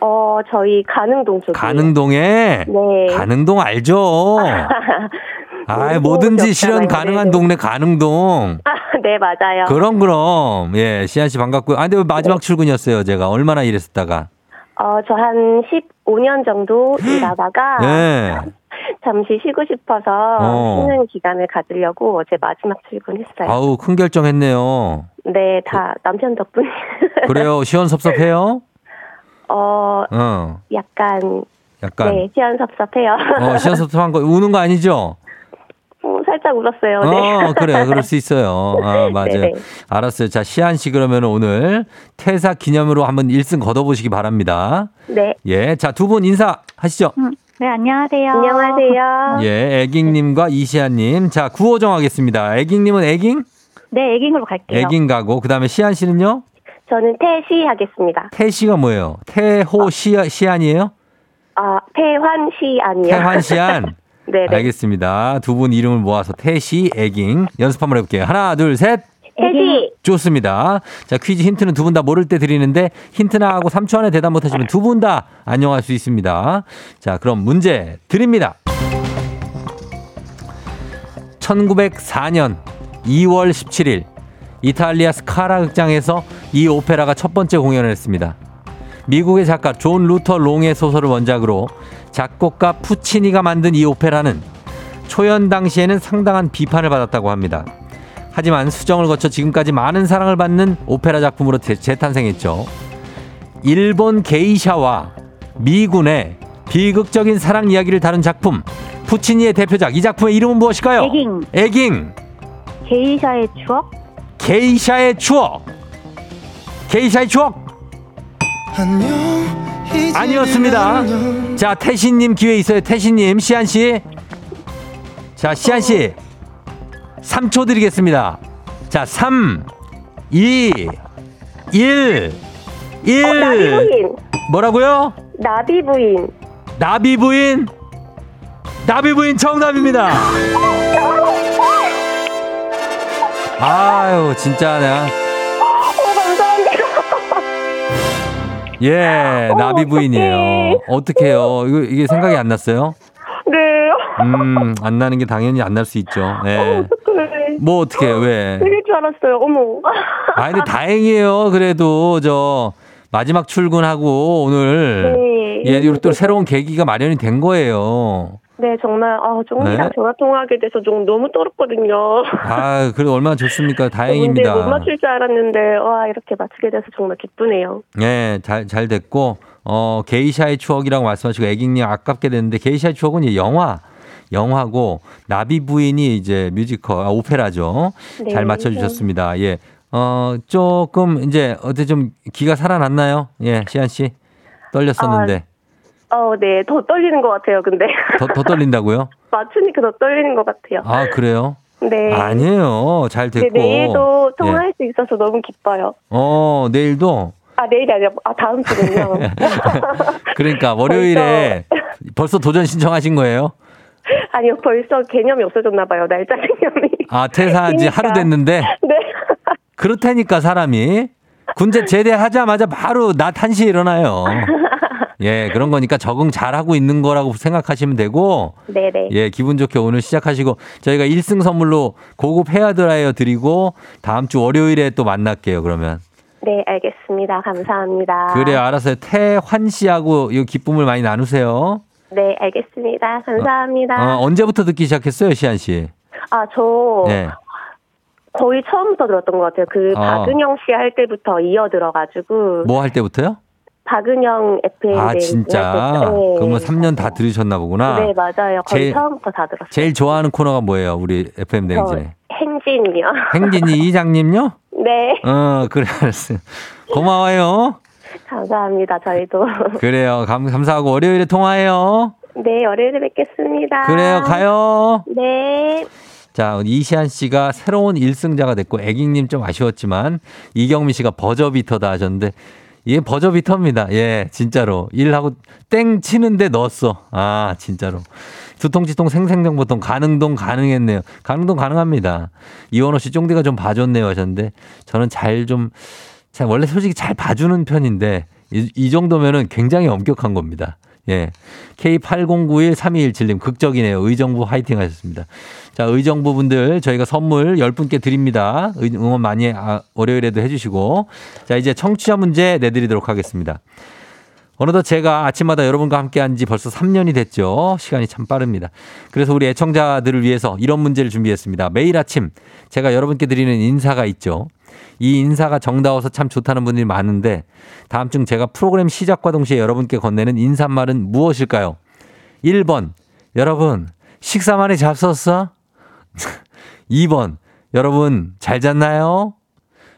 어, 저희 가능동 쪽이에요. 가능동에. 네. 가능동 알죠? 아, 뭐든지 실현 좋잖아요. 가능한 네네. 동네 가능동. 아, 네, 맞아요. 그럼 그럼. 예, 시안 씨 반갑고요. 아, 근데 왜 마지막 출근이었어요, 제가. 얼마나 일했었다가. 어, 저 한 15년 정도 일하다가 예. 잠시 쉬고 싶어서 어. 쉬는 기간을 가지려고 어제 마지막 출근했어요. 아우, 큰 결정했네요. 네, 다 남편 덕분에. 그래요. 시원섭섭해요? 어, 어. 약간, 약간. 네, 시원섭섭해요. 어, 시원섭섭한 거, 우는 거 아니죠? 어, 살짝 울었어요. 네. 어, 그래요. 그럴 수 있어요. 아, 맞아요. 네네. 알았어요. 자, 시안 씨 그러면 오늘 퇴사 기념으로 한번 1승 걷어보시기 바랍니다. 네. 예. 자, 두 분 인사하시죠. 음, 네, 안녕하세요. 안녕하세요. 예, 애깅님과 이시안님. 자, 구호 정하겠습니다. 애깅님은 애깅? 네, 애깅으로 갈게요. 애깅 가고, 그 다음에 시안 씨는요? 저는 태시 하겠습니다. 태시가 뭐예요? 태호 시, 시안이에요? 아, 태환시 아니요. 태환 시안. 네네. 알겠습니다. 두 분 이름을 모아서 태시, 애깅. 연습 한번 해볼게요. 하나, 둘, 셋. 태시. 좋습니다. 자, 퀴즈 힌트는 두 분 다 모를 때 드리는데 힌트나 하고 3초 안에 대답 못 하시면 두 분 다 안녕할 수 있습니다. 자, 그럼 문제 드립니다. 1904년 2월 17일 이탈리아 스카라 극장에서 이 오페라가 첫 번째 공연을 했습니다. 미국의 작가 존 루터 롱의 소설을 원작으로 작곡가 푸치니가 만든 이 오페라는 초연 당시에는 상당한 비판을 받았다고 합니다. 하지만 수정을 거쳐 지금까지 많은 사랑을 받는 오페라 작품으로 재- 재탄생했죠. 일본 게이샤와 미군의 비극적인 사랑 이야기를 다룬 작품 푸치니의 대표작 이 작품의 이름은 무엇일까요? 애깅. 애깅 게이샤의 추억? 게이샤의 추억 게이샤의 추억 아니었습니다. 자 태신님 기회 있어요. 태신님 시안 씨. 자 시안 씨 3초 드리겠습니다. 자 3, 2, 1, 1. 나비 부인. 뭐라고요? 나비 부인. 나비 부인. 나비 부인 정답입니다. 아유 진짜 내가 어, 감사합니다. 예 나비 부인이에요. 어떡해요? 이거 이게 생각이 안 났어요? 네. 음, 안 나는 게 당연히 안 날 수 있죠. 예. 어떡해. 뭐 어떻게 왜? 틀릴 줄 알았어요. 어머. 아 근데 다행이에요. 그래도 저 마지막 출근하고 오늘 네. 예, 또 새로운 계기가 마련이 된 거예요. 네, 정말, 아, 쫑이랑 네. 전화 통화하게 돼서 좀 너무 떨었거든요. 아, 그래도 얼마나 좋습니까? 다행입니다. 못 맞출 줄 알았는데, 와, 이렇게 맞추게 돼서 정말 기쁘네요. 예, 잘, 잘 됐고, 어, 게이샤의 추억이라고 말씀하시고, 애깅님 아깝게 됐는데, 게이샤의 추억은 이제 영화, 영화고, 나비 부인이 이제 뮤지컬, 아, 오페라죠. 네. 잘 맞춰 주셨습니다. 예. 어, 조금, 이제, 어때 좀 기가 살아났나요? 예, 시안 씨. 떨렸었는데. 어, 네, 더 떨리는 것 같아요, 근데. 더, 더 떨린다고요? 맞추니까 더 떨리는 것 같아요. 아, 그래요? 네. 아니에요. 잘 네, 됐고. 내일도 예. 통화할 수 있어서 너무 기뻐요. 어, 내일도? 아, 내일이 아니라, 아, 다음 주군요. 그러니까 월요일에 벌써 도전 신청하신 거예요? 아니요, 벌써 개념이 없어졌나 봐요, 날짜 개념이. 아, 퇴사한 지 하루 그러니까. 됐는데? 네. 그렇다니까, 사람이. 군대 제대하자마자 바로 낮 1시에 일어나요. 예, 그런 거니까 적응 잘 하고 있는 거라고 생각하시면 되고, 네네. 예, 기분 좋게 오늘 시작하시고, 저희가 1승 선물로 고급 헤어드라이어 드리고, 다음 주 월요일에 또 만날게요, 그러면. 네, 알겠습니다. 감사합니다. 그래요, 알았어요. 태환 씨하고 이 기쁨을 많이 나누세요. 네, 알겠습니다. 감사합니다. 어, 언제부터 듣기 시작했어요, 시안 씨? 아, 저 네. 거의 처음부터 들었던 것 같아요. 그 아. 박은영 씨 할 때부터 이어 들어가지고 뭐 할 때부터요? 박은영 FM 아, 진짜? 그러면 3년 다 들으셨나 보구나. 네, 맞아요. 거의 제일- 처음부터 다 들었어요. 제일 좋아하는 코너가 뭐예요? 우리 FM 저 냉진에. 행진이요. 행진이 이장님요? 네, 어, 그래, 알았어요. 고마워요. 감사합니다. 저희도. 그래요. 감, 감사하고 월요일에 통화해요. 네, 월요일에 뵙겠습니다. 그래요, 가요. 네. 자, 이시안 씨가 새로운 1승자가 됐고, 애기님 좀 아쉬웠지만, 이경민 씨가 버저비터다 하셨는데, 이게 버저비터입니다. 예, 진짜로. 일하고 땡 치는데 넣었어. 아, 진짜로. 두통지통 생생정보통 가능동 가능했네요. 가능동 가능합니다. 이원호 씨 쫑디가 좀 봐줬네요 하셨는데, 저는 잘 좀, 자, 원래 솔직히 잘 봐주는 편인데, 이, 이 정도면은 굉장히 엄격한 겁니다. 예. K80913217님, 극적이네요. 의정부 화이팅 하셨습니다. 자, 의정부 분들 저희가 선물 10분께 드립니다. 의- 응원 많이 아, 월요일에도 해주시고. 자, 이제 청취자 문제 내드리도록 하겠습니다. 어느덧 제가 아침마다 여러분과 함께 한 지 벌써 3년이 됐죠. 시간이 참 빠릅니다. 그래서 우리 애청자들을 위해서 이런 문제를 준비했습니다. 매일 아침 제가 여러분께 드리는 인사가 있죠. 이 인사가 정다워서 참 좋다는 분들이 많은데 다음 중 제가 프로그램 시작과 동시에 여러분께 건네는 인사말은 무엇일까요? 1번, 여러분, 식사 많이 잡섰어? 2번, 여러분, 잘 잤나요?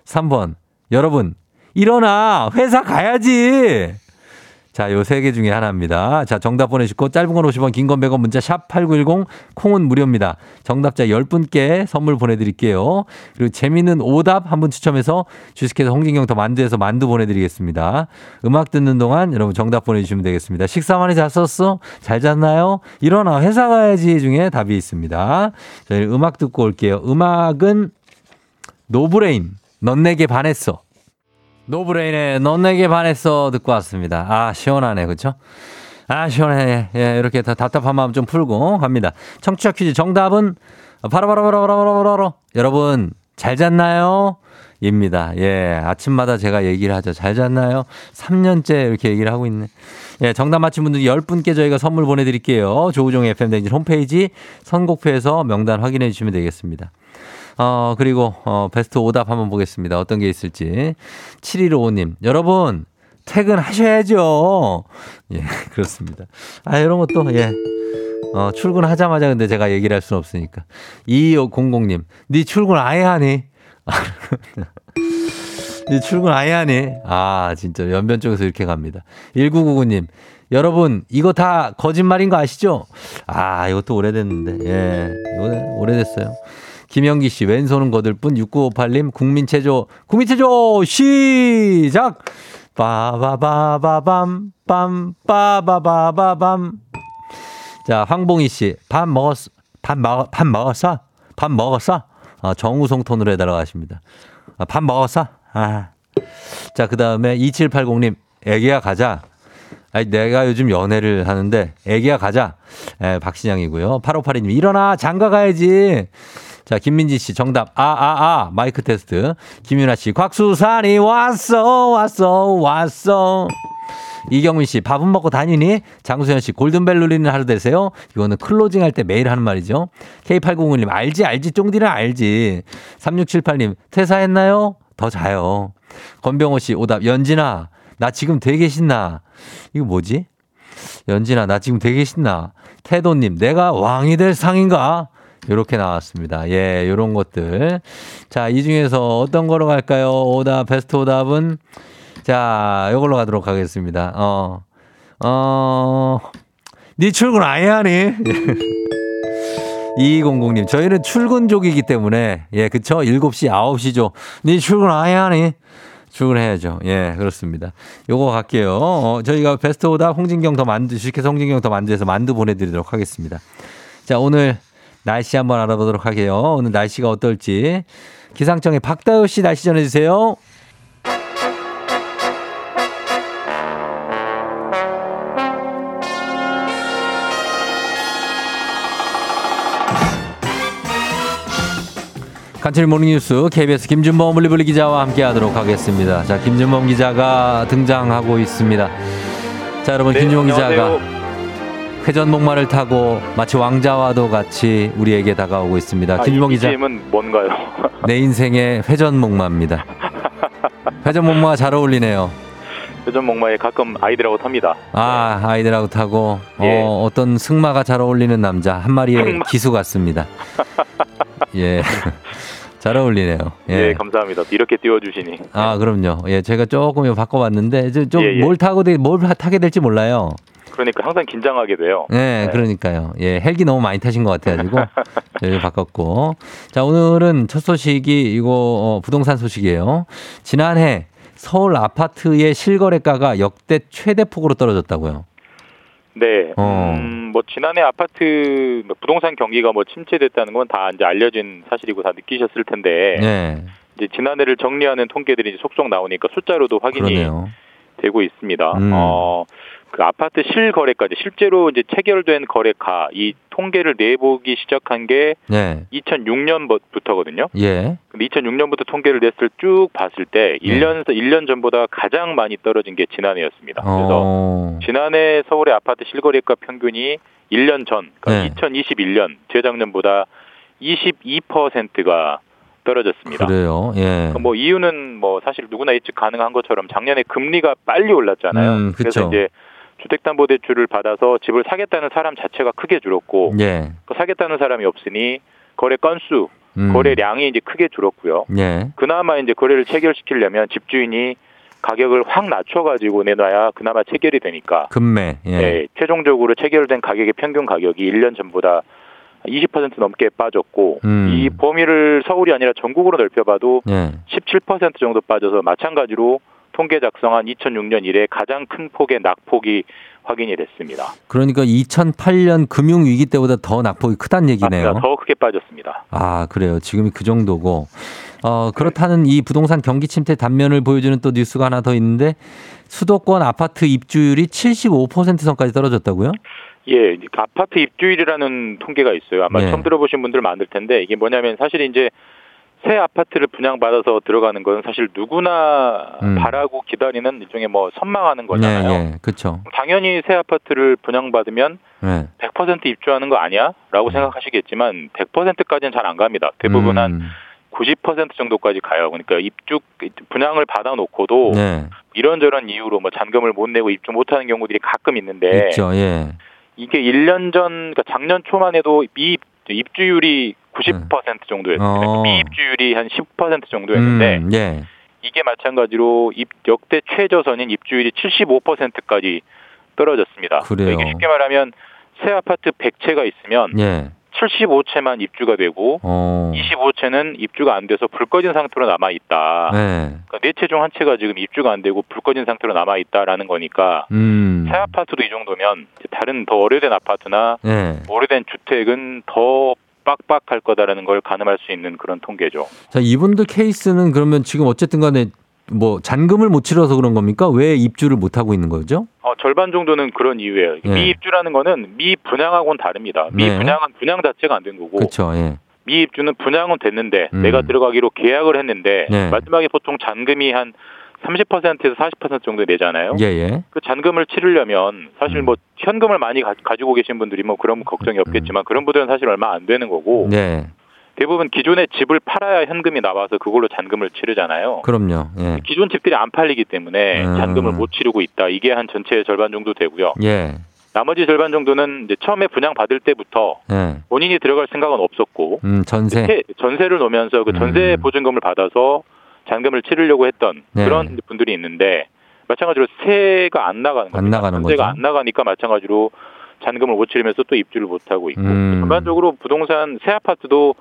3번, 여러분, 일어나! 회사 가야지! 자, 요 세 개 중에 하나입니다. 자, 정답 보내주시고, 짧은 건 50원, 긴 건 100원, 문자 샵 8910, 콩은 무료입니다. 정답자 10분께 선물 보내드릴게요. 그리고 재미있는 오답 한 분 추첨해서 주식회사 홍진경 더 만두에서 만두 보내드리겠습니다. 음악 듣는 동안 여러분 정답 보내주시면 되겠습니다. 식사 많이 잤었어? 잘 잤나요? 일어나, 회사 가야지 중에 답이 있습니다. 저희 음악 듣고 올게요. 음악은 노브레인, 넌 내게 반했어. 노브레인의 넌 내게 반했어 듣고 왔습니다. 아, 시원하네. 그쵸? 아, 시원해. 예, 이렇게 다 답답한 마음 좀 풀고 갑니다. 청취자 퀴즈 정답은 바로바로바로바로바로 여러분 잘 잤나요? 입니다. 예, 아침마다 제가 얘기를 하죠. 잘 잤나요? 3년째 이렇게 얘기를 하고 있네. 예, 정답 맞힌 분들 10분께 저희가 선물 보내드릴게요. 조우종의 FM대행진 홈페이지 선곡표에서 명단 확인해 주시면 되겠습니다. 어, 그리고, 어, 베스트 오답 한번 보겠습니다. 어떤 게 있을지. 7155님, 여러분, 퇴근하셔야죠. 예, 그렇습니다. 아, 이런 것도, 예. 어, 출근하자마자 근데 제가 얘기를 할 수는 없으니까. 2500님, 네 출근 아예 하니? 네 출근 아예 하니? 아, 진짜 연변 쪽에서 이렇게 갑니다. 1999님, 여러분, 이거 다 거짓말인 거 아시죠? 아, 이것도 오래됐는데. 예, 이거 오래됐어요. 김영기 씨, 왼손은 거들 뿐, 6958님, 국민체조, 국민체조, 시작! 빠바바바밤, 빰, 빠바바바밤. 자, 황봉희 씨, 밥 먹었어? 밥 먹, 밥 먹었어? 밥 먹었어? 아, 정우성 톤으로 해달라고 하십니다. 아, 밥 먹었어? 아. 자, 그 다음에 2780님, 애기야 가자. 아니, 내가 요즘 연애를 하는데, 애기야 가자. 에, 박신양이고요. 8582님, 일어나, 장가 가야지. 자, 김민지 씨, 정답. 아, 아, 아. 마이크 테스트. 김윤아 씨, 곽수산이 왔어, 왔어, 왔어. 이경민 씨, 밥은 먹고 다니니? 장수현 씨, 골든벨 울리는 하루 되세요? 이거는 closing 할 때 매일 하는 말이죠. K8051님, 알지, 알지, 쫑디는 알지. 3678님, 퇴사했나요? 더 자요. 권병호 씨, 오답. 연진아, 나 지금 되게 신나. 이거 뭐지? 연진아, 나 지금 되게 신나. 태도님, 내가 왕이 될 상인가? 요렇게 나왔습니다. 예, 요런 것들. 자, 이 중에서 어떤 거로 갈까요? 오답, 베스트 오답은? 자, 요걸로 가도록 하겠습니다. 어, 어, 니 출근 아예 하니? 2200님, 저희는 출근족이기 때문에, 예, 그쵸? 7시, 9시죠. 니 출근 아예 하니? 출근해야죠. 예, 그렇습니다. 요거 갈게요. 어, 저희가 베스트 오답 홍진경 더 만두, 주식회사 홍진경 더 만두에서 만두 보내드리도록 하겠습니다. 자, 오늘 날씨 한번 알아보도록 할게요. 오늘 날씨가 어떨지. 기상청의 박다효 씨 날씨 전해주세요. 간추리 모닝뉴스 KBS 김준범 올리블리 기자와 함께하도록 하겠습니다. 자, 김준범 기자가 등장하고 있습니다. 자, 여러분 네, 김준범 기자가. 회전 목마를 타고 마치 왕자와도 같이 우리에게 다가오고 있습니다. 아, 이 기자, BGM은 뭔가요? 내 인생의 회전 목마입니다. 회전 목마 잘 어울리네요. 요즘 목마에 가끔 아이들하고 탑니다. 아, 아이들하고 타고 예. 어, 어떤 승마가 잘 어울리는 남자 한 마리의 승마. 기수 같습니다. 예. 잘 어울리네요. 예, 감사합니다. 이렇게 띄워주시니. 아, 그럼요. 예, 제가 조금 바꿔봤는데, 좀 예, 예. 뭘 타고, 되- 뭘 타게 될지 몰라요. 그러니까 항상 긴장하게 돼요. 네, 그러니까요. 예, 헬기 너무 많이 타신 것 같아가지고 저희 바꿨고. 자, 오늘은 첫 소식이 이거 어, 부동산 소식이에요. 지난해 서울 아파트의 실거래가가 역대 최대 폭으로 떨어졌다고요. 네. 어. 음, 뭐 지난해 아파트 뭐 부동산 경기가 뭐 침체됐다는 건 다 이제 알려진 사실이고 다 느끼셨을 텐데 네, 이제 지난해를 정리하는 통계들이 이제 속속 나오니까 숫자로도 확인이 그러네요. 되고 있습니다. 음. 어, 그 아파트 실거래까지 실제로 이제 체결된 거래가 이 통계를 내보기 시작한 게 네, 2006년부터거든요. 예, 근데 2006년부터 통계를 냈을 쭉 봤을 때 네. 1년 1년 전보다 가장 많이 떨어진 게 지난해였습니다. 그래서 어, 지난해 서울의 아파트 실거래가 평균이 1년 전, 그러니까 네. 2021년 재작년보다 22%가 떨어졌습니다. 그래요. 예, 뭐 이유는 뭐 사실 누구나 예측 가능한 것처럼 작년에 금리가 빨리 올랐잖아요. 음, 그래서. 이제 주택담보대출을 받아서 집을 사겠다는 사람 자체가 크게 줄었고 예, 그 사겠다는 사람이 없으니 거래 건수, 음, 거래량이 이제 크게 줄었고요. 예, 그나마 이제 거래를 체결시키려면 집주인이 가격을 확 낮춰가지고 내놔야 그나마 체결이 되니까. 금매, 예, 예, 최종적으로 체결된 가격의 평균 가격이 1년 전보다 20% 넘게 빠졌고 음. 이 범위를 서울이 아니라 전국으로 넓혀봐도 예, 17% 정도 빠져서 마찬가지로 통계 작성한 2006년 이래 가장 큰 폭의 낙폭이 확인이 됐습니다. 그러니까 2008년 금융 위기 때보다 더 낙폭이 크다는 얘기네요. 맞습니다. 더 크게 빠졌습니다. 아, 그래요. 지금이 그 정도고. 어, 그렇다는 이 부동산 경기 침체 단면을 보여주는 또 뉴스가 하나 더 있는데 수도권 아파트 입주율이 75% 선까지 떨어졌다고요? 예, 아파트 입주율이라는 통계가 있어요. 아마 네. 처음 들어보신 분들 많을 텐데 이게 뭐냐면 사실 이제 새 아파트를 분양받아서 들어가는 건 사실 누구나 음. 바라고 기다리는 일종의 뭐 선망하는 거잖아요. 예, 예. 그렇죠. 당연히 새 아파트를 분양받으면 예. 100% 입주하는 거 아니야? 라고 생각하시겠지만 100%까지는 잘 안 갑니다. 대부분 한 음. 90% 정도까지 가요. 그러니까 입주 분양을 받아놓고도 네. 이런저런 이유로 뭐 잔금을 못 내고 입주 못하는 경우들이 가끔 있는데 있죠. 예. 이게 1년 전, 그러니까 작년 초만 해도 미 입 입주율이 90% 정도였어요. 어. 미입주율이 한 10% 정도였는데 음, 예. 이게 마찬가지로 입, 역대 최저선인 입주율이 75%까지 떨어졌습니다. 그래요. 이게 쉽게 말하면 새 아파트 100채가 있으면 예. 75채만 입주가 되고 어. 25채는 입주가 안 돼서 불 꺼진 상태로 남아 있다. 네. 그러니까 네채 중 한 채가 지금 입주가 안 되고 불 꺼진 상태로 남아 있다라는 거니까 음. 새 아파트도 이 정도면 다른 더 오래된 아파트나 예. 오래된 주택은 더 빡빡할 거다라는 걸 가늠할 수 있는 그런 통계죠. 자, 이분들 케이스는 그러면 지금 어쨌든 간에 뭐 잔금을 못 치러서 그런 겁니까? 왜 입주를 못 하고 있는 거죠? 어, 절반 정도는 그런 이유예요. 네. 미입주라는 거는 미분양하고는 다릅니다. 네. 미분양은 분양 자체가 안 된 거고 그렇죠. 예. 미입주는 분양은 됐는데 음. 내가 들어가기로 계약을 했는데 네. 마지막에 보통 잔금이 한 30%에서 40% 정도 내잖아요. 예, 예. 그 잔금을 치르려면 사실 음. 뭐 현금을 많이 가, 지고 계신 분들이 뭐 그런 걱정이 없겠지만 그런 분들은 사실 얼마 안 되는 거고 네. 대부분 기존에 집을 팔아야 현금이 나와서 그걸로 잔금을 치르잖아요. 그럼요. 예. 기존 집들이 안 팔리기 때문에 음. 잔금을 못 치르고 있다. 이게 한 전체의 절반 정도 되고요. 예. 나머지 절반 정도는 이제 처음에 분양 받을 때부터 예. 본인이 들어갈 생각은 없었고 음, 전세. 세- 전세를 놓으면서 그 전세 음. 보증금을 받아서 잔금을 치르려고 했던 네. 그런 분들이 있는데 마찬가지로 세가 안 나가는 안 겁니다. 나가는 전세가 거죠. 안 나가니까 마찬가지로 잔금을 못 치르면서 또 입주를 못 하고 있고 음. 전반적으로 부동산 새 아파트도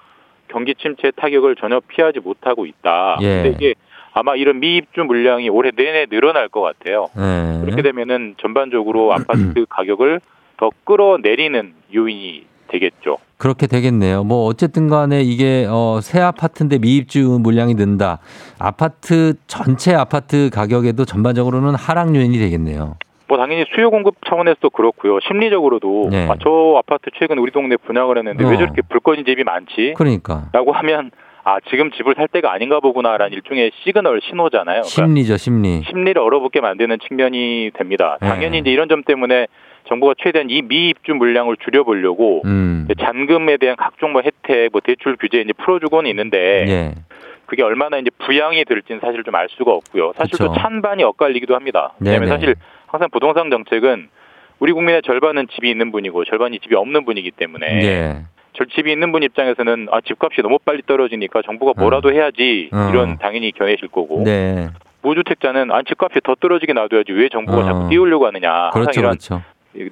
경기 침체 타격을 전혀 피하지 못하고 있다. 예. 근데 이게 아마 이런 미입주 물량이 올해 내내 늘어날 것 같아요. 예. 그렇게 되면은 전반적으로 아파트 가격을 더 끌어내리는 요인이 되겠죠. 그렇게 되겠네요. 뭐 어쨌든 간에 이게 어, 새 아파트인데 미입주 물량이 는다. 아파트 전체 아파트 가격에도 전반적으로는 하락 요인이 되겠네요. 뭐 당연히 수요 공급 차원에서도 그렇고요. 심리적으로도 네. 아, 저 아파트 최근 우리 동네 분양을 했는데 어. 왜 저렇게 불 꺼진 집이 많지? 그러니까 라고 하면 아 지금 집을 살 때가 아닌가 보구나라는 일종의 시그널 신호잖아요. 그러니까 심리죠, 심리. 심리를 얼어붙게 만드는 측면이 됩니다. 네. 당연히 이제 이런 점 때문에 정부가 최대한 이 미입주 물량을 줄여보려고 음. 잔금에 대한 각종 뭐 혜택, 뭐 대출 규제 이제 풀어주고는 있는데 예. 그게 얼마나 이제 부양이 될지는 사실 좀 알 수가 없고요. 사실 그쵸. 또 찬반이 엇갈리기도 합니다. 왜냐하면 네네. 사실 항상 부동산 정책은 우리 국민의 절반은 집이 있는 분이고 절반이 집이 없는 분이기 때문에 예. 저 집이 있는 분 입장에서는 아 집값이 너무 빨리 떨어지니까 정부가 뭐라도 해야지 어. 이런 당연히 견해실 거고 네. 무주택자는 아 집값이 더 떨어지게 놔둬야지 왜 정부가 어. 자꾸 띄우려고 하느냐 항상 그렇죠, 이런 그렇죠.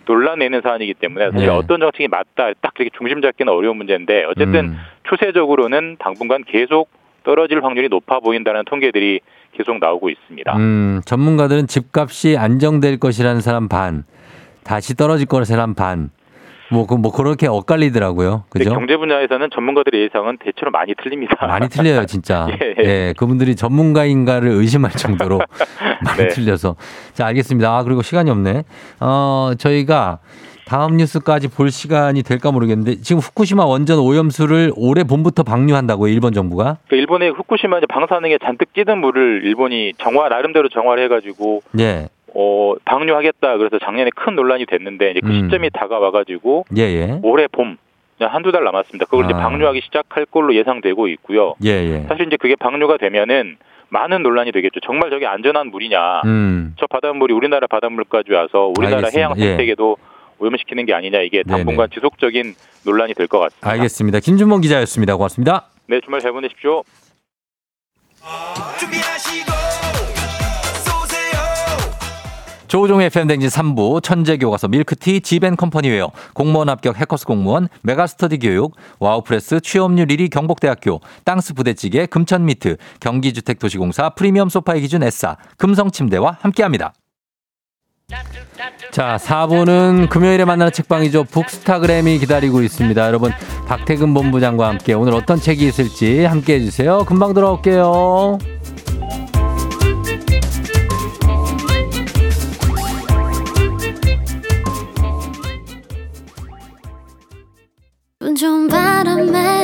논란내는 사안이기 때문에 사실 네. 어떤 정책이 맞다 딱 그렇게 중심 잡기는 어려운 문제인데 어쨌든 음. 추세적으로는 당분간 계속 떨어질 확률이 높아 보인다는 통계들이 계속 나오고 있습니다. 음, 전문가들은 집값이 안정될 것이라는 사람 반, 다시 떨어질 거라는 사람 반. 뭐, 그, 뭐, 그렇게 엇갈리더라고요. 그죠? 경제 분야에서는 전문가들의 예상은 대체로 많이 틀립니다. 많이 틀려요, 진짜. 예, 예, 예. 그분들이 전문가인가를 의심할 정도로 많이 네. 틀려서. 자, 알겠습니다. 아, 그리고 시간이 없네. 어, 저희가 다음 뉴스까지 볼 시간이 될까 모르겠는데 지금 후쿠시마 원전 오염수를 올해 봄부터 방류한다고요, 일본 정부가? 그 일본의 후쿠시마 이제 방사능에 잔뜩 찌든 물을 일본이 정화 나름대로 정화를 해가지고 예. 어 방류하겠다 그래서 작년에 큰 논란이 됐는데 이제 그 음. 시점이 다가와가지고 예, 예. 올해 봄 한두 달 남았습니다. 그걸 이제 아. 방류하기 시작할 걸로 예상되고 있고요. 예, 예. 사실 이제 그게 방류가 되면은 많은 논란이 되겠죠. 정말 저게 안전한 물이냐? 음. 저 바닷물이 우리나라 바닷물까지 와서 우리나라 알겠습니다. 해양 예. 생태계도 오염시키는 게 아니냐 이게 네네. 당분간 지속적인 논란이 될 것 같습니다. 알겠습니다. 김준범 기자였습니다. 고맙습니다. 네, 주말 잘 보내십시오. 조우종의 FM대행진 3부 천재교과서 밀크티 지벤컴퍼니웨어 공무원 합격 해커스 공무원 메가스터디 교육 와우프레스 취업률 1위 경북대학교 땅스 부대찌개 금천미트 경기주택도시공사 프리미엄 소파의 기준 S사 금성침대와 함께합니다. 자, 4부는 금요일에 만나는 책방이죠. 북스타그램이 기다리고 있습니다. 여러분, 박태근 본부장과 함께 오늘 어떤 책이 있을지 함께 해주세요. 금방 돌아올게요. 운 좋은 바람에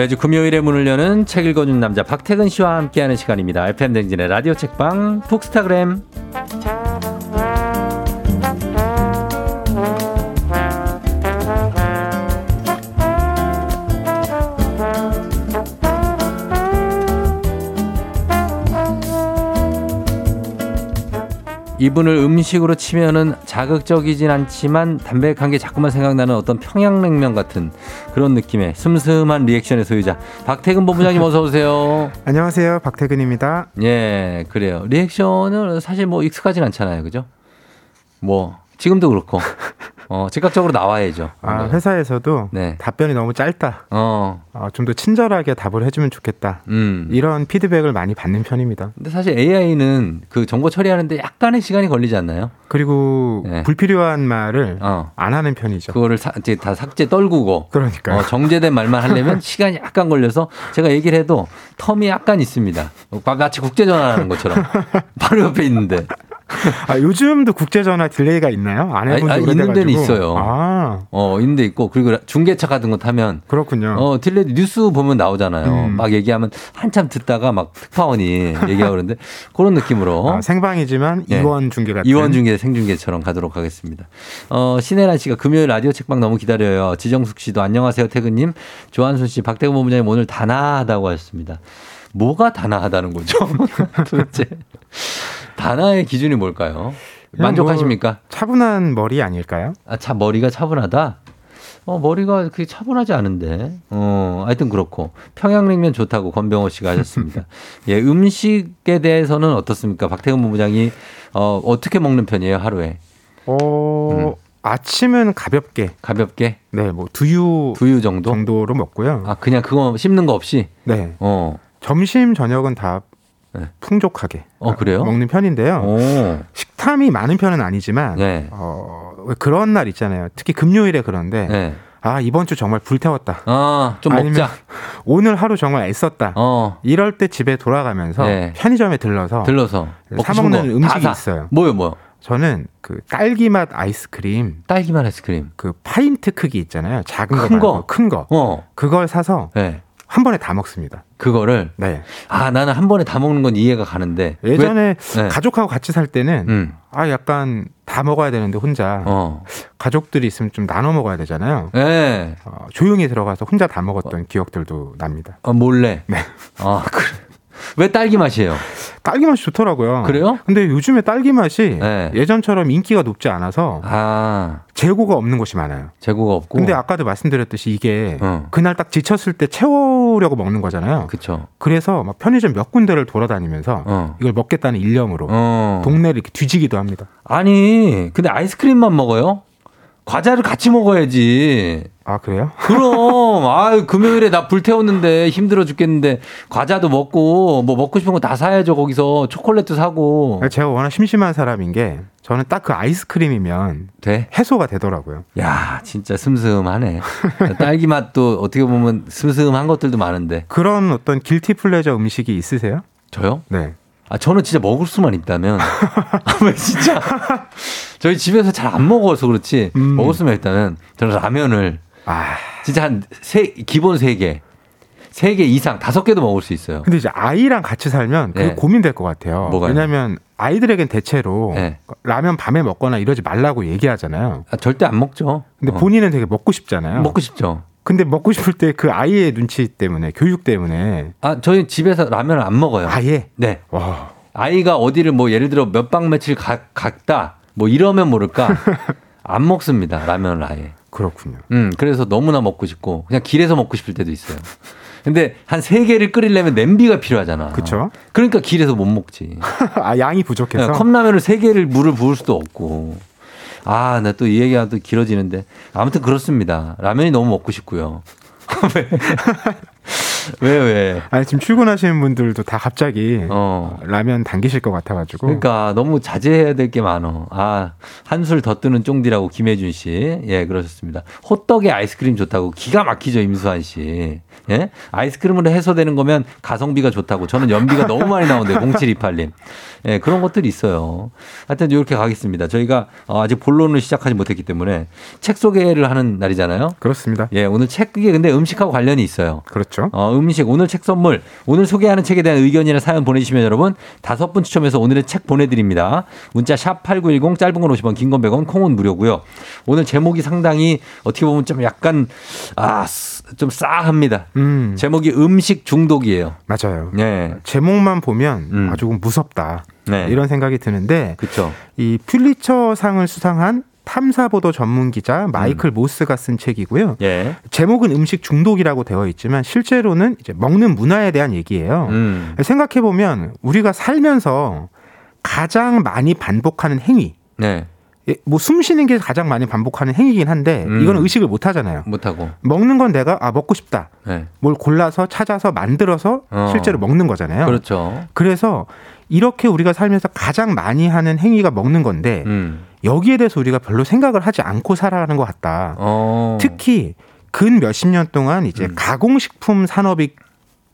매주 금요일에 문을 여는 책 읽어준 남자 박태근 씨와 함께하는 시간입니다. FM 댕진의 라디오 책방 북스타그램. 이분을 음식으로 치면은 자극적이진 않지만 담백한 게 자꾸만 생각나는 어떤 평양냉면 같은 그런 느낌의 슴슴한 리액션의 소유자 박태근 본부장님 어서 오세요. 안녕하세요. 박태근입니다. 예, 그래요. 리액션은 사실 뭐 익숙하진 않잖아요. 그죠? 뭐 지금도 그렇고 어, 즉각적으로 나와야죠. 아, 회사에서도 네. 답변이 너무 짧다. 어, 좀더 친절하게 답을 해주면 좋겠다. 음. 이런 피드백을 많이 받는 편입니다. 근데 사실 AI는 그 정보 처리하는데 약간의 시간이 걸리지 않나요? 그리고 네. 불필요한 말을 어. 안 하는 편이죠. 그거를 사, 이제 다 삭제 떨구고 그러니까요. 어, 정제된 말만 하려면 시간이 약간 걸려서 제가 얘기를 해도 term이 약간 있습니다. 마- 마치 국제전화하는 것처럼 바로 옆에 있는데 아, 요즘도 국제 전화 delay가 있나요? 안 해본 지 아니, 아니, 오래돼가지고. 있는 데는 있어요. 아, 어 있는 데 있고 그리고 중계차 같은 거 타면 그렇군요. 어 delay 뉴스 보면 나오잖아요. 음. 막 얘기하면 한참 듣다가 막 특파원이 얘기하고 그러는데 그런 느낌으로 아, 생방이지만 예. 이원 중계 같은. 이원 중계 생중계처럼 가도록 하겠습니다. 어, 신혜란 씨가 금요일 라디오 책방 너무 기다려요. 지정숙 씨도 안녕하세요, 태근 님. 조한순 씨, 박태근 본부장님 오늘 다나하다고 하셨습니다. 뭐가 다나하다는 거죠? 도대체. 다나의 기준이 뭘까요? 만족하십니까? 뭐 차분한 머리 아닐까요? 아, 차, 머리가 차분하다? 어, 머리가 그렇게 차분하지 않은데. 어, 하여튼 그렇고. 평양냉면 좋다고 권병호 씨가 하셨습니다. 예, 음식에 대해서는 어떻습니까? 박태근 본부장이, 어, 어떻게 먹는 편이에요, 하루에? 어, 아침은 가볍게. 가볍게? 네, 뭐 두유, 두유 정도? 정도로 먹고요. 아, 그냥 그거 씹는 거 없이? 네. 어. 점심 저녁은 다 네. 풍족하게 어, 그래요? 먹는 편인데요. 오. 식탐이 많은 편은 아니지만 네. 어, 왜 그런 날 있잖아요. 특히 금요일에 그런데 네. 아 이번 주 정말 불태웠다. 아, 좀 먹자. 오늘 하루 정말 애썼다. 어. 이럴 때 집에 돌아가면서 네. 편의점에 들러서 들러서. 사 먹는 거 음식이 다 사. 있어요. 뭐요, 뭐요? 저는 그 딸기 맛 아이스크림 딸기맛 아이스크림. 그 파인트 크기 있잖아요. 작은 거큰 말고 거? 큰 거. 어. 그걸 사서 네. 한 번에 다 먹습니다. 그거를 네. 아 나는 한 번에 다 먹는 건 이해가 가는데 예전에 왜? 네. 가족하고 같이 살 때는 음. 아 약간 다 먹어야 되는데 혼자 어. 가족들이 있으면 좀 나눠 먹어야 되잖아요. 예. 어, 조용히 들어가서 혼자 다 먹었던 기억들도 납니다. 어, 몰래. 네. 아, 그래. 왜 딸기 맛이에요? 딸기 맛이 좋더라고요. 그래요? 근데 요즘에 딸기 맛이 네. 예전처럼 인기가 높지 않아서 아, 재고가 없는 곳이 많아요. 재고가 없고. 근데 아까도 말씀드렸듯이 이게 어. 그날 딱 지쳤을 때 채우려고 먹는 거잖아요. 그쵸. 그래서 막 편의점 몇 군데를 돌아다니면서 어. 이걸 먹겠다는 일념으로 어. 동네를 이렇게 뒤지기도 합니다. 아니, 근데 아이스크림만 먹어요? 과자를 같이 먹어야지. 아 그래요? 그럼, 아유, 금요일에 나 불태웠는데 힘들어 죽겠는데 과자도 먹고 뭐 먹고 싶은 거 다 사야죠. 거기서 초콜릿도 사고. 제가 워낙 심심한 사람인 게 저는 딱 그 아이스크림이면 돼? 해소가 되더라고요. 야, 진짜 슴슴하네. 딸기 맛도 어떻게 보면 슴슴한 것들도 많은데. 그런 어떤 길티 플레저 음식이 있으세요? 저요? 네. 아, 저는 진짜 먹을 수만 있다면. 아, 왜 진짜. 저희 집에서 잘 안 먹어서 그렇지. 음. 먹을 수만 있다면 저는 라면을 아 진짜 한 세, 기본 세개세 개 이상, 다섯 개도 먹을 수 있어요. 근데 이제 아이랑 같이 살면 그게 네. 고민될 것 같아요. 뭐가요? 왜냐하면 아이들에겐 대체로 네. 라면 밤에 먹거나 이러지 말라고 얘기하잖아요. 아, 절대 안 먹죠. 근데 어. 본인은 되게 먹고 싶잖아요. 먹고 싶죠. 근데 먹고 싶을 때 그 아이의 눈치 때문에 교육 때문에 아, 저희 집에서 라면을 안 먹어요. 아예 네. 와 아이가 어디를 뭐 예를 들어 몇박 며칠 가, 갔다 뭐 이러면 모를까 안 먹습니다. 라면을 아예. 그렇군요. 음, 그래서 너무나 먹고 싶고 그냥 길에서 먹고 싶을 때도 있어요. 근데 한 세 개를 끓이려면 냄비가 필요하잖아. 그쵸? 그러니까 길에서 못 먹지. 아 양이 부족해서 네, 컵라면을 세 개를 물을 부을 수도 없고. 아, 나 또 이 얘기가 또 길어지는데. 아무튼 그렇습니다. 라면이 너무 먹고 싶고요. 왜? 왜, 왜? 아니 지금 출근하시는 분들도 다 갑자기 어. 라면 당기실 것 같아가지고 그러니까 너무 자제해야 될 게 많어. 아, 한술 더 뜨는 쫑디라고 김혜준 씨. 예, 그러셨습니다. 호떡에 아이스크림 좋다고 기가 막히죠, 임수환 씨. 예? 아이스크림으로 해소되는 거면 가성비가 좋다고. 저는 연비가 너무 많이 나오는데, 0728님. 예, 그런 것들이 있어요. 하여튼 이렇게 가겠습니다. 저희가 어, 아직 본론을 시작하지 못했기 때문에 책 소개를 하는 날이잖아요. 그렇습니다. 예, 오늘 책, 이게 근데 음식하고 관련이 있어요. 그렇죠. 어, 음식, 오늘 책 선물, 오늘 소개하는 책에 대한 의견이나 사연 보내주시면 여러분 다섯 분 추첨해서 오늘의 책 보내드립니다. 문자 샵 8910 짧은 건 50원, 긴 건 100원, 콩은 무료고요. 오늘 제목이 상당히 어떻게 보면 좀 약간, 아, 쓰- 좀 싸합니다. 음 제목이 음식 중독이에요. 맞아요. 네. 제목만 보면 음. 아주 무섭다 네. 이런 생각이 드는데 그쵸. 이 퓰리처상을 수상한 탐사보도 전문 기자 마이클 모스가 쓴 책이고요. 예. 제목은 음식 중독이라고 되어 있지만 실제로는 이제 먹는 문화에 대한 얘기예요. 음. 생각해 보면 우리가 살면서 가장 많이 반복하는 행위, 네. 예, 뭐숨 쉬는 게 가장 많이 반복하는 행위긴 한데 음. 이거는 의식을 못 하잖아요. 못 하고. 먹는 건 내가 아 먹고 싶다. 네. 뭘 골라서 찾아서 만들어서 어. 실제로 먹는 거잖아요. 그렇죠. 그래서 이렇게 우리가 살면서 가장 많이 하는 행위가 먹는 건데 음. 여기에 대해서 우리가 별로 생각을 하지 않고 살아가는 것 같다. 어. 특히 근 몇십 년 동안 이제 음. 가공식품 산업이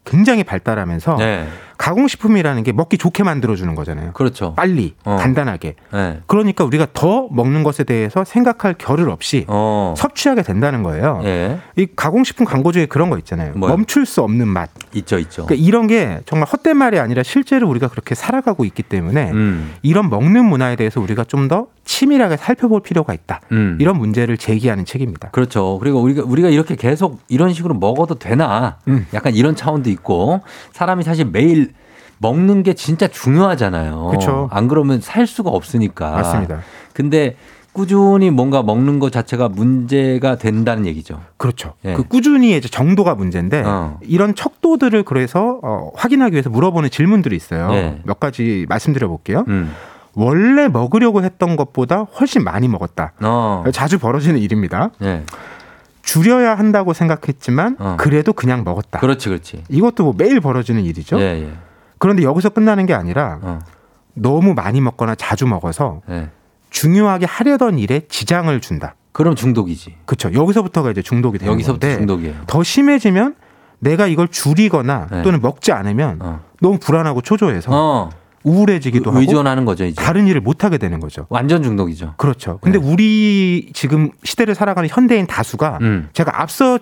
굉장히 발달하면서 네. 가공식품이라는 게 먹기 좋게 만들어주는 거잖아요. 그렇죠. 빨리, 어. 간단하게. 네. 그러니까 우리가 더 먹는 것에 대해서 생각할 겨를 없이 어. 섭취하게 된다는 거예요. 예. 이 가공식품 광고 중에 그런 거 있잖아요. 뭐요? 멈출 수 없는 맛. 있죠, 있죠. 그러니까 이런 게 정말 헛된 말이 아니라 실제로 우리가 그렇게 살아가고 있기 때문에 음. 이런 먹는 문화에 대해서 우리가 좀 더 치밀하게 살펴볼 필요가 있다. 음. 이런 문제를 제기하는 책입니다. 그렇죠. 그리고 우리가 우리가 이렇게 계속 이런 식으로 먹어도 되나? 음. 약간 이런 차원도 있고 사람이 사실 매일 먹는 게 진짜 중요하잖아요. 그쵸. 안 그러면 살 수가 없으니까. 맞습니다. 근데 꾸준히 뭔가 먹는 것 자체가 문제가 된다는 얘기죠. 그렇죠. 예. 그 꾸준히 이제 정도가 문제인데 어. 이런 척도들을 그래서 어, 확인하기 위해서 물어보는 질문들이 있어요. 예. 몇 가지 말씀드려 볼게요. 음. 원래 먹으려고 했던 것보다 훨씬 많이 먹었다. 어. 자주 벌어지는 일입니다. 예. 줄여야 한다고 생각했지만 어. 그래도 그냥 먹었다. 그렇지, 그렇지. 이것도 뭐 매일 벌어지는 일이죠. 그런데 여기서 끝나는 게 아니라 어. 너무 많이 먹거나 자주 먹어서 예. 중요하게 하려던 일에 지장을 준다. 그럼 중독이지. 그렇죠. 여기서부터가 이제 중독이 되는 여기서부터 건데 중독이에요. 더 심해지면 내가 이걸 줄이거나 네. 또는 먹지 않으면 어. 너무 불안하고 초조해서 어. 우울해지기도 하고 의존하는 거죠, 이제. 다른 일을 못 하게 되는 거죠. 완전 중독이죠. 그렇죠. 근데 네. 우리 지금 시대를 살아가는 현대인 다수가 음. 제가 앞서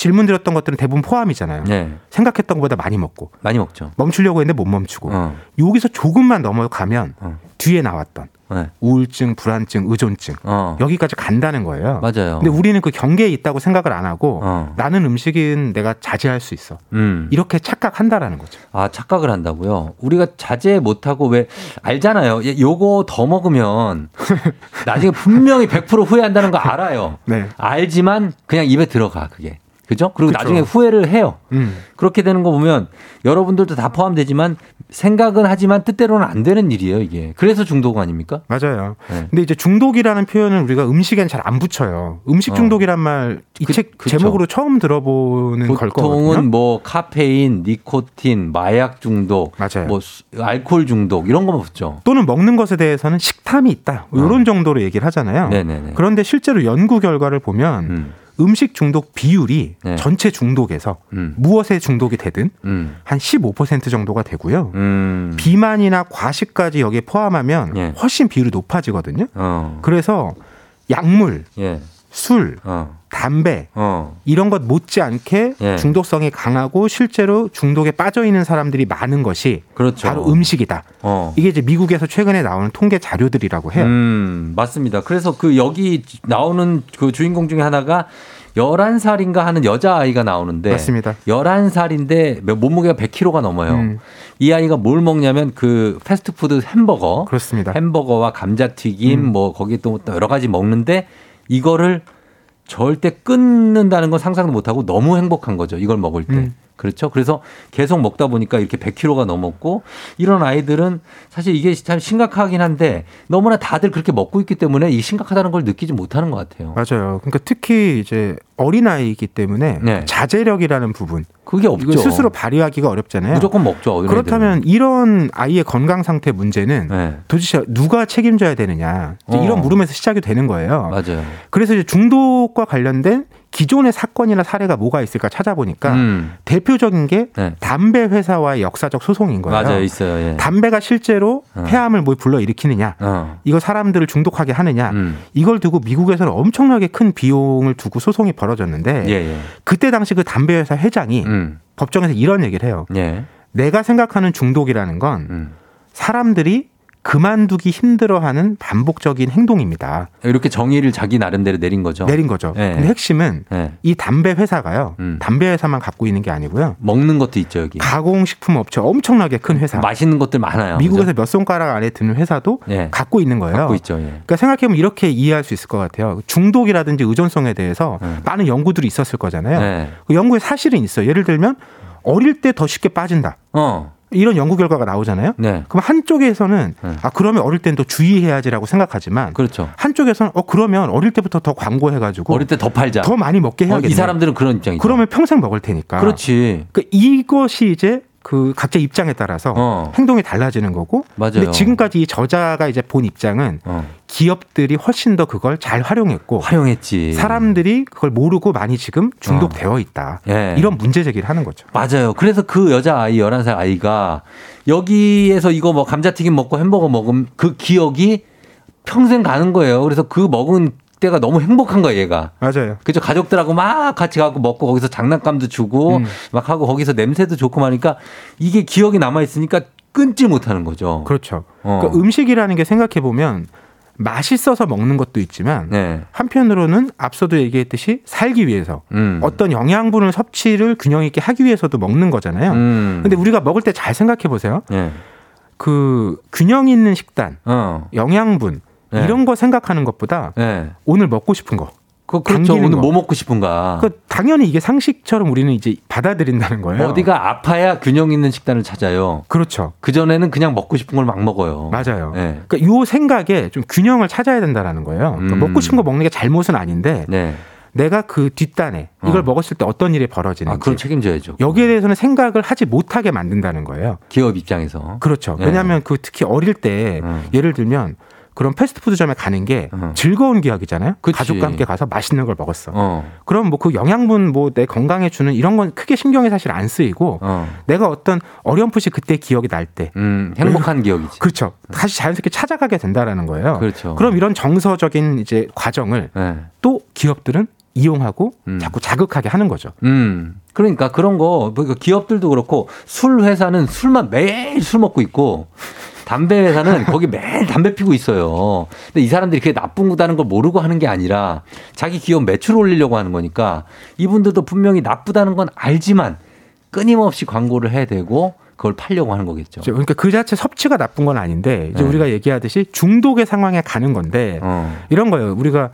질문 드렸던 것들은 대부분 포함이잖아요. 네. 생각했던 것보다 많이 먹고 많이 먹죠. 멈추려고 했는데 못 멈추고 어. 여기서 조금만 넘어가면 어. 뒤에 나왔던 네. 우울증, 불안증, 의존증 어. 여기까지 간다는 거예요. 맞아요. 근데 우리는 그 경계에 있다고 생각을 안 하고 어. 나는 음식은 내가 자제할 수 있어. 음. 이렇게 착각한다라는 거죠. 아, 착각을 한다고요? 우리가 자제 못하고 왜, 알잖아요. 예, 요거 더 먹으면 나중에 분명히 100% 후회한다는 거 알아요. 네. 알지만 그냥 입에 들어가, 그게. 그죠? 그리고 그쵸. 나중에 후회를 해요. 음. 그렇게 되는 거 보면 여러분들도 다 포함되지만 생각은 하지만 뜻대로는 안 되는 일이에요, 이게. 그래서 중독 아닙니까? 맞아요. 네. 근데 이제 중독이라는 표현을 우리가 음식엔 잘 안 붙여요. 음식 어. 중독이란 말이 그- 책. 제목으로 처음 들어보는 걸 거거든요. 보통은 뭐 카페인, 니코틴, 마약 중독, 맞아요. 뭐 수- 알코올 중독 이런 거만 붙죠. 또는 먹는 것에 대해서는 식탐이 있다. 이런 정도로 얘기를 하잖아요. 어. 네네네. 그런데 실제로 연구 결과를 보면 음, 음. 식 중독 비율이 네. 전체 중독에서 음, 무엇에 중독이 되든 음, 한15% 정도가 되고요. 음. 비만이나 과식까지 여기에 포함하면 예. 훨씬 비율이 높아지거든요. 어, 그래서 약물, 예, 술, 어, 담배 어, 이런 것 못지않게 예. 중독성이 강하고 실제로 중독에 빠져 있는 사람들이 많은 것이 그렇죠. 바로 음식이다. 어. 이게 이제 미국에서 최근에 나오는 통계 자료들이라고 해요. 음, 맞습니다. 그래서 그 여기 나오는 그 주인공 중에 하나가 11살인가 하는 여자아이가 나오는데 맞습니다. 11살인데 몸무게가 100kg가 넘어요. 음. 이 아이가 뭘 먹냐면 그 패스트푸드 햄버거 그렇습니다. 햄버거와 감자튀김 음. 뭐 거기 또 여러 가지 먹는데 이거를 절대 끊는다는 건 상상도 못하고 너무 행복한 거죠. 이걸 먹을 때. 음. 그렇죠. 그래서 계속 먹다 보니까 이렇게 100kg가 넘었고 이런 아이들은 사실 이게 참 심각하긴 한데 너무나 다들 그렇게 먹고 있기 때문에 이 심각하다는 걸 느끼지 못하는 것 같아요. 맞아요. 그러니까 특히 이제 어린 아이이기 때문에 네. 자제력이라는 부분 그게 없죠. 스스로 발휘하기가 어렵잖아요. 무조건 먹죠. 그렇다면 이런 아이의 건강 상태 문제는 네. 도대체 누가 책임져야 되느냐 어. 이런 물음에서 시작이 되는 거예요. 맞아요. 그래서 이제 중독과 관련된 기존의 사건이나 사례가 뭐가 있을까 찾아보니까 음. 대표적인 게 네. 담배 회사와의 역사적 소송인 거예요. 맞아요. 있어요. 예. 담배가 실제로 어. 폐암을 뭐 불러 일으키느냐, 어. 이거 사람들을 중독하게 하느냐, 음. 이걸 두고 미국에서는 엄청나게 큰 비용을 두고 소송이 벌어졌는데 예, 예. 그때 당시 그 담배 회사 회장이 음. 법정에서 이런 얘기를 해요. 예. 내가 생각하는 중독이라는 건 음. 사람들이 그만두기 힘들어하는 반복적인 행동입니다. 이렇게 정의를 자기 나름대로 내린 거죠. 내린 거죠. 네. 근데 핵심은 예. 이 담배 회사가요. 음. 담배 회사만 갖고 있는 게 아니고요. 먹는 것도 있죠, 여기. 가공식품 업체 엄청나게 큰 회사. 맛있는 것들 많아요. 미국에서 몇 손가락 안에 드는 회사도 예. 갖고 있는 거예요. 갖고 있죠. 예. 그러니까 생각해보면 이렇게 이해할 수 있을 것 같아요. 중독이라든지 의존성에 대해서 네. 많은 연구들이 있었을 거잖아요. 네. 그 연구에 사실은 있어요. 예를 들면 어릴 때 더 쉽게 빠진다. 어. 이런 연구 결과가 나오잖아요. 네. 그럼 한쪽에서는 네. 아 그러면 어릴 땐 더 주의해야지라고 생각하지만 그렇죠. 한쪽에서는 어 그러면 어릴 때부터 더 광고해 가지고 어릴 때 더 팔자. 더 많이 먹게 어, 해야겠네. 이 사람들은 그런 입장이죠. 그러면 평생 먹을 테니까. 그렇지. 그러니까 이것이 이제 그 각자 입장에 따라서 어. 행동이 달라지는 거고. 맞아요. 근데 지금까지 이 저자가 이제 본 입장은 어. 기업들이 훨씬 더 그걸 잘 활용했고 활용했지. 사람들이 그걸 모르고 많이 지금 중독되어 있다. 예. 이런 문제 제기를 하는 거죠. 맞아요. 그래서 그 여자 아이 11살 아이가 여기에서 이거 뭐 감자튀김 먹고 햄버거 먹은 그 기억이 평생 가는 거예요. 그래서 그 먹은 때가 너무 행복한 거예요, 얘가. 맞아요. 그죠 가족들하고 막 같이 가고 먹고 거기서 장난감도 주고 음. 막 하고 거기서 냄새도 좋고 하니까 이게 기억이 남아 있으니까 끊지 못하는 거죠. 그렇죠. 어. 그러니까 음식이라는 게 생각해 보면 맛있어서 먹는 것도 있지만 네. 한편으로는 앞서도 얘기했듯이 살기 위해서 음. 어떤 영양분을 섭취를 균형 있게 하기 위해서도 먹는 거잖아요. 음. 근데 우리가 먹을 때 잘 생각해 보세요. 예. 그 균형 있는 식단, 어. 영양분 네. 이런 거 생각하는 것보다 예. 오늘 먹고 싶은 거. 그 그렇죠. 오늘 거. 뭐 먹고 싶은가? 그 당연히 이게 상식처럼 우리는 이제 받아들인다는 거예요. 어디가 아파야 균형 있는 식단을 찾아요. 그렇죠. 그 전에는 그냥 먹고 싶은 걸 막 먹어요. 맞아요. 네. 그러니까 요 생각에 좀 균형을 찾아야 된다라는 거예요. 그러니까 음. 먹고 싶은 거 먹는 게 잘못은 아닌데 네. 내가 그 뒷단에 이걸 어. 먹었을 때 어떤 일이 벌어지는지 아, 그럼 책임져야죠. 여기에 대해서는 생각을 하지 못하게 만든다는 거예요. 기업 입장에서. 그렇죠. 네. 왜냐하면 그 특히 어릴 때 음. 예를 들면 그런 패스트푸드점에 가는 게 음. 즐거운 기억이잖아요. 그치. 가족과 함께 가서 맛있는 걸 먹었어. 어. 그럼 뭐 그 영양분 뭐 내 건강에 주는 이런 건 크게 신경이 사실 안 쓰이고 어. 내가 어떤 어렴풋이 그때 기억이 날때 음, 행복한 기억이지. 그렇죠. 다시 자연스럽게 찾아가게 된다라는 거예요. 그렇죠. 그럼 이런 정서적인 이제 과정을 네. 또 기업들은 이용하고 음. 자꾸 자극하게 하는 거죠. 음. 그러니까 그런 거, 뭐 기업들도 그렇고 술 회사는 술만 매일 술 먹고 있고 담배 회사는 거기 매일 담배 피고 있어요. 근데 이 사람들이 그게 나쁜 거다는 걸 모르고 하는 게 아니라 자기 기업 매출 올리려고 하는 거니까 이분들도 분명히 나쁘다는 건 알지만 끊임없이 광고를 해야 되고 그걸 팔려고 하는 거겠죠. 그러니까 그 자체 섭취가 나쁜 건 아닌데 이제 네. 우리가 얘기하듯이 중독의 상황에 가는 건데 어, 이런 거예요. 우리가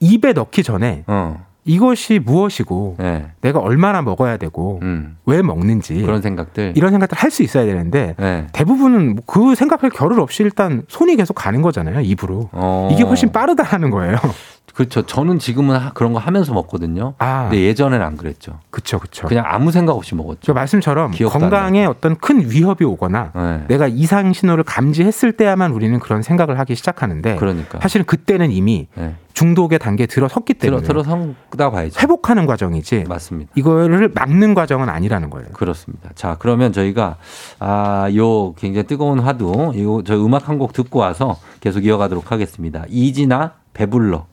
입에 넣기 전에 어, 이것이 무엇이고 네. 내가 얼마나 먹어야 되고 음. 왜 먹는지 그런 생각들. 이런 생각들 할 수 있어야 되는데 네. 대부분은 뭐그 생각할 겨를 없이 일단 손이 계속 가는 거잖아요 입으로 어. 이게 훨씬 빠르다라는 거예요. 그렇죠. 저는 지금은 하- 그런 거 하면서 먹거든요. 아, 근데 예전에는 안 그랬죠. 그쵸 그쵸. 그냥 아무 생각 없이 먹었죠. 저 말씀처럼 건강에 어떤 큰 위협이 오거나 네. 내가 이상 신호를 감지했을 때야만 우리는 그런 생각을 하기 시작하는데 그러니까. 사실은 그때는 이미 네. 중독의 단계에 들어섰기 들어 때문에 들어선다 봐야죠. 회복하는 과정이지 맞습니다. 이거를 막는 과정은 아니라는 거예요. 그렇습니다. 자, 그러면 저희가 아, 요 굉장히 뜨거운 화두, 이거 저희 음악 한 곡 듣고 와서 계속 이어가도록 하겠습니다. 이진아 배불러.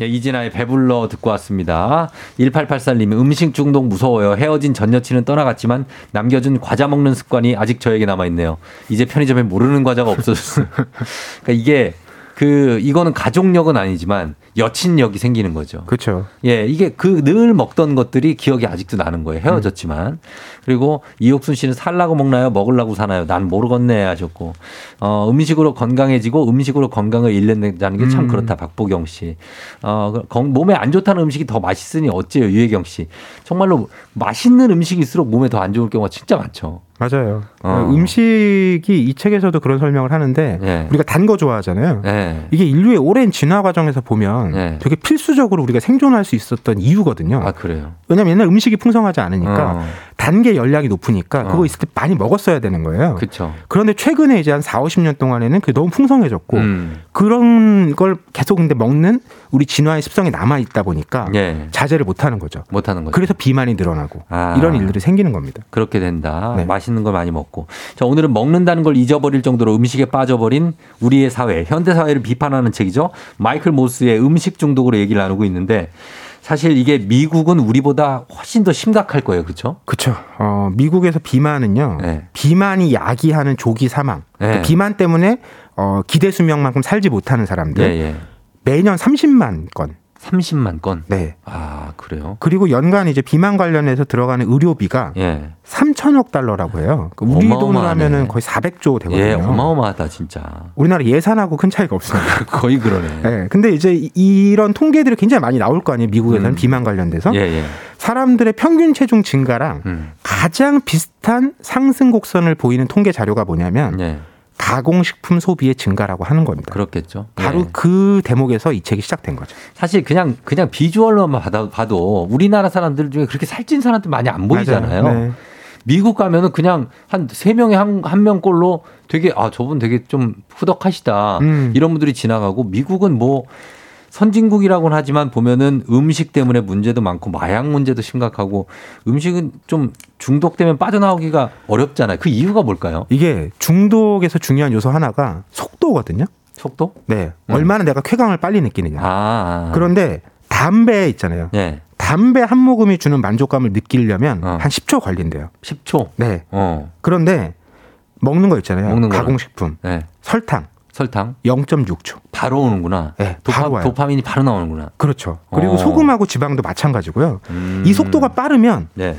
예, 이진아의 배불러 듣고 왔습니다. 1884님이 음식 중독 무서워요. 헤어진 전 여친은 떠나갔지만 남겨준 과자 먹는 습관이 아직 저에게 남아있네요. 이제 편의점에 모르는 과자가 없어졌어요. 그러니까 이게 그, 이거는 가족력은 아니지만 여친력이 생기는 거죠. 그렇죠. 예, 이게 그 늘 먹던 것들이 기억이 아직도 나는 거예요. 헤어졌지만. 그리고 이옥순 씨는 살라고 먹나요? 먹으려고 사나요? 난 모르겠네 하셨고. 어, 음식으로 건강해지고 음식으로 건강을 잃는다는 게참 음. 그렇다. 박보경 씨. 어, 몸에 안 좋다는 음식이 더 맛있으니 어째요? 유혜경 씨. 정말로 맛있는 음식일수록 몸에 더 안 좋을 경우가 진짜 많죠. 맞아요. 어. 음식이 이 책에서도 그런 설명을 하는데 예. 우리가 단 거 좋아하잖아요. 예. 이게 인류의 오랜 진화 과정에서 보면 네. 되게 필수적으로 우리가 생존할 수 있었던 이유거든요. 아, 그래요. 왜냐면 옛날 음식이 풍성하지 않으니까 어, 단계 열량이 높으니까 그거 어. 있을 때 많이 먹었어야 되는 거예요. 그쵸. 그런데 최근에 이제 한 4, 50년 동안에는 그게 너무 풍성해졌고 음. 그런 걸 계속 근데 먹는 우리 진화의 습성이 남아 있다 보니까 예. 자제를 못 하는 거죠. 못 하는 거죠. 그래서 비만이 늘어나고 아. 이런 일들이 생기는 겁니다. 그렇게 된다. 네. 맛 있는 걸 많이 먹고. 자, 오늘은 먹는다는 걸 잊어버릴 정도로 음식에 빠져버린 우리의 사회, 현대 사회를 비판하는 책이죠. 마이클 모스의 음식 중독으로 얘기를 나누고 있는데 사실 이게 미국은 우리보다 훨씬 더 심각할 거예요. 그렇죠? 그렇죠. 어, 미국에서 비만은요. 네. 비만이 야기하는 조기 사망. 네. 그러니까 비만 때문에 어, 기대 수명만큼 살지 못하는 사람들 예, 예. 매년 30만 건. 30만 건. 네. 아, 그래요? 그리고 연간 이제 비만 관련해서 들어가는 의료비가 예. 3천억 달러라고 해요. 그 우리 돈으로. 하면은 거의 400조 되거든요. 예, 어마어마하다, 진짜. 우리나라 예산하고 큰 차이가 없습니다. 거의 그러네. 예. 근데 이제 이- 이런 통계들이 굉장히 많이 나올 거 아니에요. 미국에서는 음. 비만 관련돼서. 예, 예. 사람들의 평균 체중 증가랑 음. 가장 비슷한 상승 곡선을 보이는 통계 자료가 뭐냐면 예. 가공식품 소비의 증가라고 하는 겁니다. 그렇겠죠. 바로 예. 그 대목에서 이 책이 시작된 거죠. 사실 그냥 그냥 비주얼로만 봐도 우리나라 사람들 중에 그렇게 살찐 사람들 많이 안 보이잖아요. 네. 미국 가면은 그냥 한 세 명에 한, 한 명꼴로 되게 아 저분 되게 좀 후덕하시다 음. 이런 분들이 지나가고 미국은 뭐 선진국이라고는 하지만 보면은 음식 때문에 문제도 많고 마약 문제도 심각하고 음식은 좀 중독되면 빠져나오기가 어렵잖아요. 그 이유가 뭘까요? 이게 중독에서 중요한 요소 하나가 속도거든요. 속도? 네. 음. 얼마나 내가 쾌감을 빨리 느끼느냐. 아, 아. 그런데 담배 있잖아요. 예. 담배 한 모금이 주는 만족감을 느끼려면 어. 한 10초 걸린대요. 10초. 네. 어. 그런데 먹는 거 있잖아요. 먹는? 가공식품. 네. 설탕 설탕 0.6초. 바로 오는구나. 네, 도파, 바로 와요. 도파민이 바로 나오는구나. 그렇죠. 그리고 어. 소금하고 지방도 마찬가지고요. 음. 이 속도가 빠르면 네.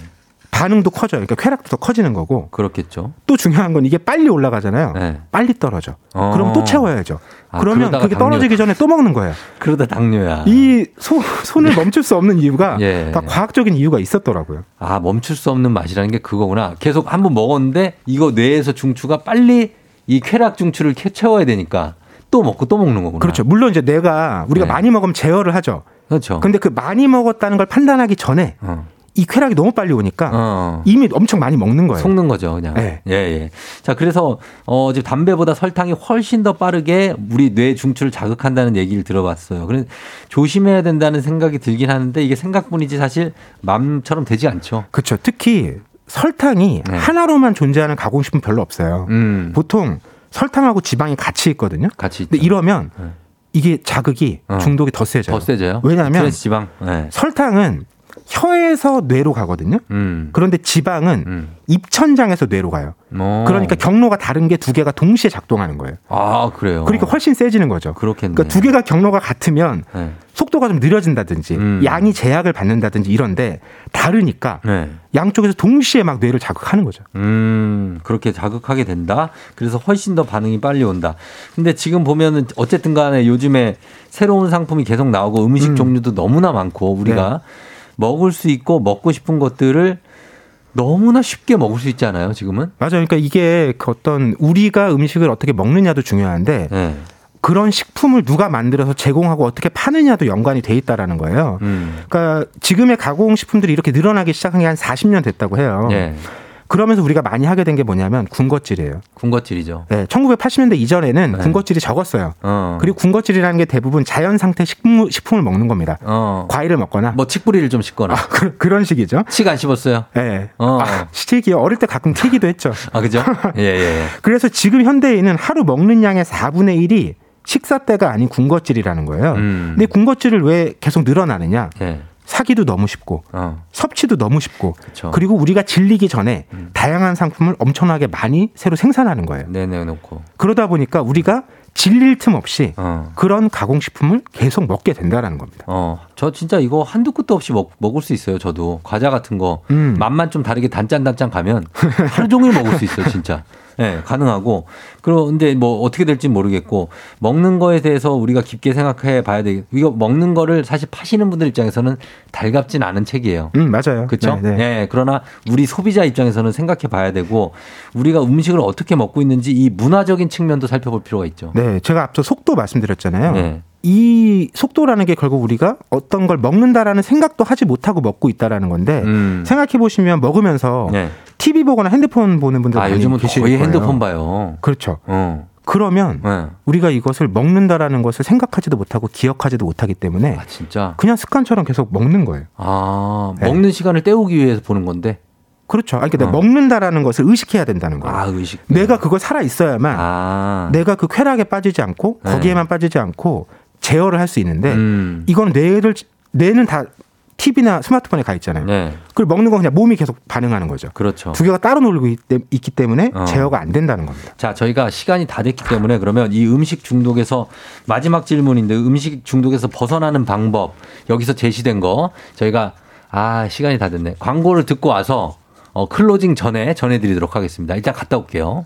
반응도 커져요. 그러니까 쾌락도 더 커지는 거고. 그렇겠죠. 또 중요한 건 이게 빨리 올라가잖아요. 네. 빨리 떨어져. 어. 그럼 또 채워야죠. 아, 그러면 그게 떨어지기 전에 또 먹는 거예요. 그러다 당뇨야. 이 소, 손을 멈출 수 없는 이유가 예. 다 과학적인 이유가 있었더라고요. 아, 멈출 수 없는 맛이라는 게 그거구나. 계속 한번 먹었는데 이거 뇌에서 중추가 빨리 이 쾌락 중추를 캐- 채워야 되니까 또 먹고 또 먹는 거구나. 그렇죠. 물론 이제 내가 우리가 네. 많이 먹으면 제어를 하죠. 그렇죠. 근데 그 많이 먹었다는 걸 판단하기 전에 어. 이 쾌락이 너무 빨리 오니까 어. 이미 엄청 많이 먹는 거예요. 속는 거죠, 그냥. 네. 예, 예. 자, 그래서 어, 지금 담배보다 설탕이 훨씬 더 빠르게 우리 뇌 중추를 자극한다는 얘기를 들어봤어요. 그래서 조심해야 된다는 생각이 들긴 하는데 이게 생각뿐이지 사실 마음처럼 되지 않죠. 그렇죠. 특히 설탕이 네. 하나로만 존재하는 가공식품 별로 없어요. 음. 보통 설탕하고 지방이 같이 있거든요. 같이. 근데 있죠. 이러면 네. 이게 자극이 어. 중독이 더 세져요. 더 세져요? 왜냐하면 지방. 네. 설탕은 혀에서 뇌로 가거든요. 음. 그런데 지방은 음. 입천장에서 뇌로 가요. 어. 그러니까 경로가 다른 게 두 개가 동시에 작동하는 거예요. 아 그래요. 그러니까 훨씬 세지는 거죠. 그렇겠네. 그러니까 두 개가 경로가 같으면 네. 속도가 좀 느려진다든지 음. 양이 제약을 받는다든지 이런데 다르니까 네. 양쪽에서 동시에 막 뇌를 자극하는 거죠. 음, 그렇게 자극하게 된다. 그래서 훨씬 더 반응이 빨리 온다. 근데 지금 보면은 어쨌든 간에 요즘에 새로운 상품이 계속 나오고 음식 음. 종류도 너무나 많고 우리가 네. 먹을 수 있고 먹고 싶은 것들을 너무나 쉽게 먹을 수 있잖아요, 지금은. 맞아요. 그러니까 이게 그 어떤 우리가 음식을 어떻게 먹느냐도 중요한데 네. 그런 식품을 누가 만들어서 제공하고 어떻게 파느냐도 연관이 돼 있다라는 거예요. 음. 그러니까 지금의 가공 식품들이 이렇게 늘어나기 시작한 게 한 40년 됐다고 해요. 예. 그러면서 우리가 많이 하게 된 게 뭐냐면 군것질이에요. 군것질이죠. 네, 1980년대 이전에는 네. 군것질이 적었어요. 어. 그리고 군것질이라는 게 대부분 자연 상태 식물, 식품을 먹는 겁니다. 어. 과일을 먹거나 뭐 칡뿌리를 좀 씹거나. 그, 그런 식이죠. 칡 안 씹었어요? 네. 어. 아, 스틱이 어릴 때 가끔 튀기도 했죠. 아, 그죠? 예, 예, 예. 그래서 지금 현대인은 하루 먹는 양의 4분의 1이 식사 때가 아닌 군것질이라는 거예요. 음. 근데 군것질을 왜 계속 늘어나느냐? 예. 사기도 너무 쉽고 어. 섭취도 너무 쉽고 그쵸. 그리고 우리가 질리기 전에 음. 다양한 상품을 엄청나게 많이 새로 생산하는 거예요. 내내놓고. 그러다 보니까 우리가 질릴 틈 없이 어. 그런 가공식품을 계속 먹게 된다라는 겁니다. 어, 저 진짜 이거 한두 끝도 없이 먹, 먹을 수 있어요, 저도. 과자 같은 거. 음. 맛만 좀 다르게 단짠단짠 가면 하루 종일 먹을 수 있어요, 진짜. 예, 네, 가능하고. 그런데 뭐 어떻게 될지 모르겠고, 먹는 거에 대해서 우리가 깊게 생각해 봐야 되겠 이거 먹는 거를 사실 파시는 분들 입장에서는 달갑진 않은 책이에요. 음, 맞아요. 그렇죠? 네, 네. 예. 그러나 우리 소비자 입장에서는 생각해 봐야 되고 우리가 음식을 어떻게 먹고 있는지 이 문화적인 측면도 살펴볼 필요가 있죠. 네, 제가 앞서 속도 말씀드렸잖아요. 네. 이 속도라는 게 결국 우리가 어떤 걸 먹는다라는 생각도 하지 못하고 먹고 있다라는 건데 음. 생각해 보시면 먹으면서 네. TV 보거나 핸드폰 보는 분들 아, 많이 요즘은 계실 거의 거예요. 핸드폰 봐요. 그렇죠. 어. 그러면 네. 우리가 이것을 먹는다라는 것을 생각하지도 못하고 기억하지도 못하기 때문에 아, 진짜. 그냥 습관처럼 계속 먹는 거예요. 아, 네. 먹는 시간을 때우기 위해서 보는 건데. 그렇죠. 아니, 그러니까 어. 먹는다라는 것을 의식해야 된다는 거예요. 아, 의식. 내가 그걸 살아 있어야만 아. 내가 그 쾌락에 빠지지 않고 네. 거기에만 빠지지 않고 제어를 할 수 있는데 음. 이거는 뇌를 뇌는 다 TV나 스마트폰에 가 있잖아요. 네. 그걸 먹는 건 그냥 몸이 계속 반응하는 거죠. 그렇죠. 두 개가 따로 놀고 있, 있기 때문에 어. 제어가 안 된다는 겁니다. 자, 저희가 시간이 다 됐기 때문에 그러면 이 음식 중독에서 마지막 질문인데 음식 중독에서 벗어나는 방법 여기서 제시된 거 저희가 아, 시간이 다 됐네. 광고를 듣고 와서 어, 클로징 전에 전해드리도록 하겠습니다. 일단 갔다 올게요.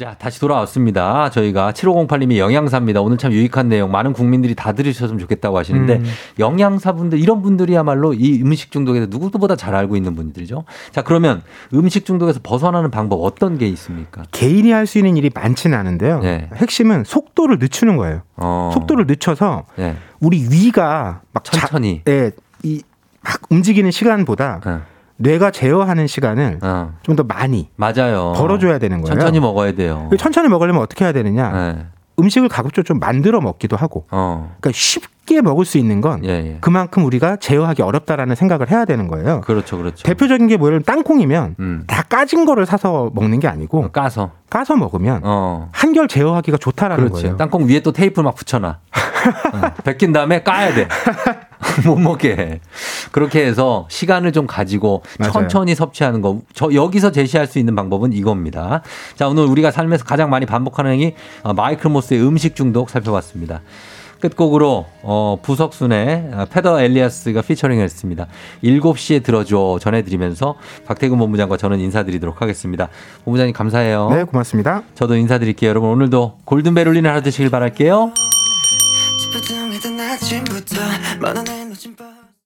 자, 다시 돌아왔습니다. 저희가 7508님이 영양사입니다. 오늘 참 유익한 내용 많은 국민들이 다 들으셨으면 좋겠다고 하시는데 음. 영양사분들 이런 분들이야말로 이 음식 중독에 대해서 누구보다 잘 알고 있는 분들이죠. 자, 그러면 음식 중독에서 벗어나는 방법 어떤 게 있습니까? 개인이 할 수 있는 일이 많지는 않은데요. 네. 핵심은 속도를 늦추는 거예요. 어. 속도를 늦춰서 네. 우리 위가 막 자- 천천히. 예, 이, 막 움직이는 시간보다 어. 뇌가 제어하는 시간을 어. 좀더 많이 맞아요. 벌어줘야 되는 거예요. 천천히 먹어야 돼요. 그 천천히 먹으려면 어떻게 해야 되느냐? 네. 음식을 가급적 좀 만들어 먹기도 하고. 어. 그러니까 쉽게 먹을 수 있는 건 예, 예. 그만큼 우리가 제어하기 어렵다라는 생각을 해야 되는 거예요. 그렇죠, 그렇죠. 대표적인 게 뭐예요? 땅콩이면 음. 다 까진 거를 사서 먹는 게 아니고 까서. 까서 먹으면 어. 한결 제어하기가 좋다라는 그렇지. 거예요. 땅콩 위에 또 테이프 막 붙여놔. 어. 벗긴 다음에 까야 돼. 못 먹게 해. 그렇게 해서 시간을 좀 가지고 맞아요. 천천히 섭취하는 거. 저 여기서 제시할 수 있는 방법은 이겁니다. 자, 오늘 우리가 삶에서 가장 많이 반복하는 행위 어, 마이클 모스의 음식 중독 살펴봤습니다. 끝곡으로 어, 부석순의 어, 페더 엘리아스가 피처링을 했습니다. 7시에 들어줘 전해드리면서 박태근 본부장과 저는 인사드리도록 하겠습니다. 본부장님 감사해요. 네, 고맙습니다. 저도 인사드릴게요. 여러분 오늘도 골든벨 울리는 하루 되시길 바랄게요.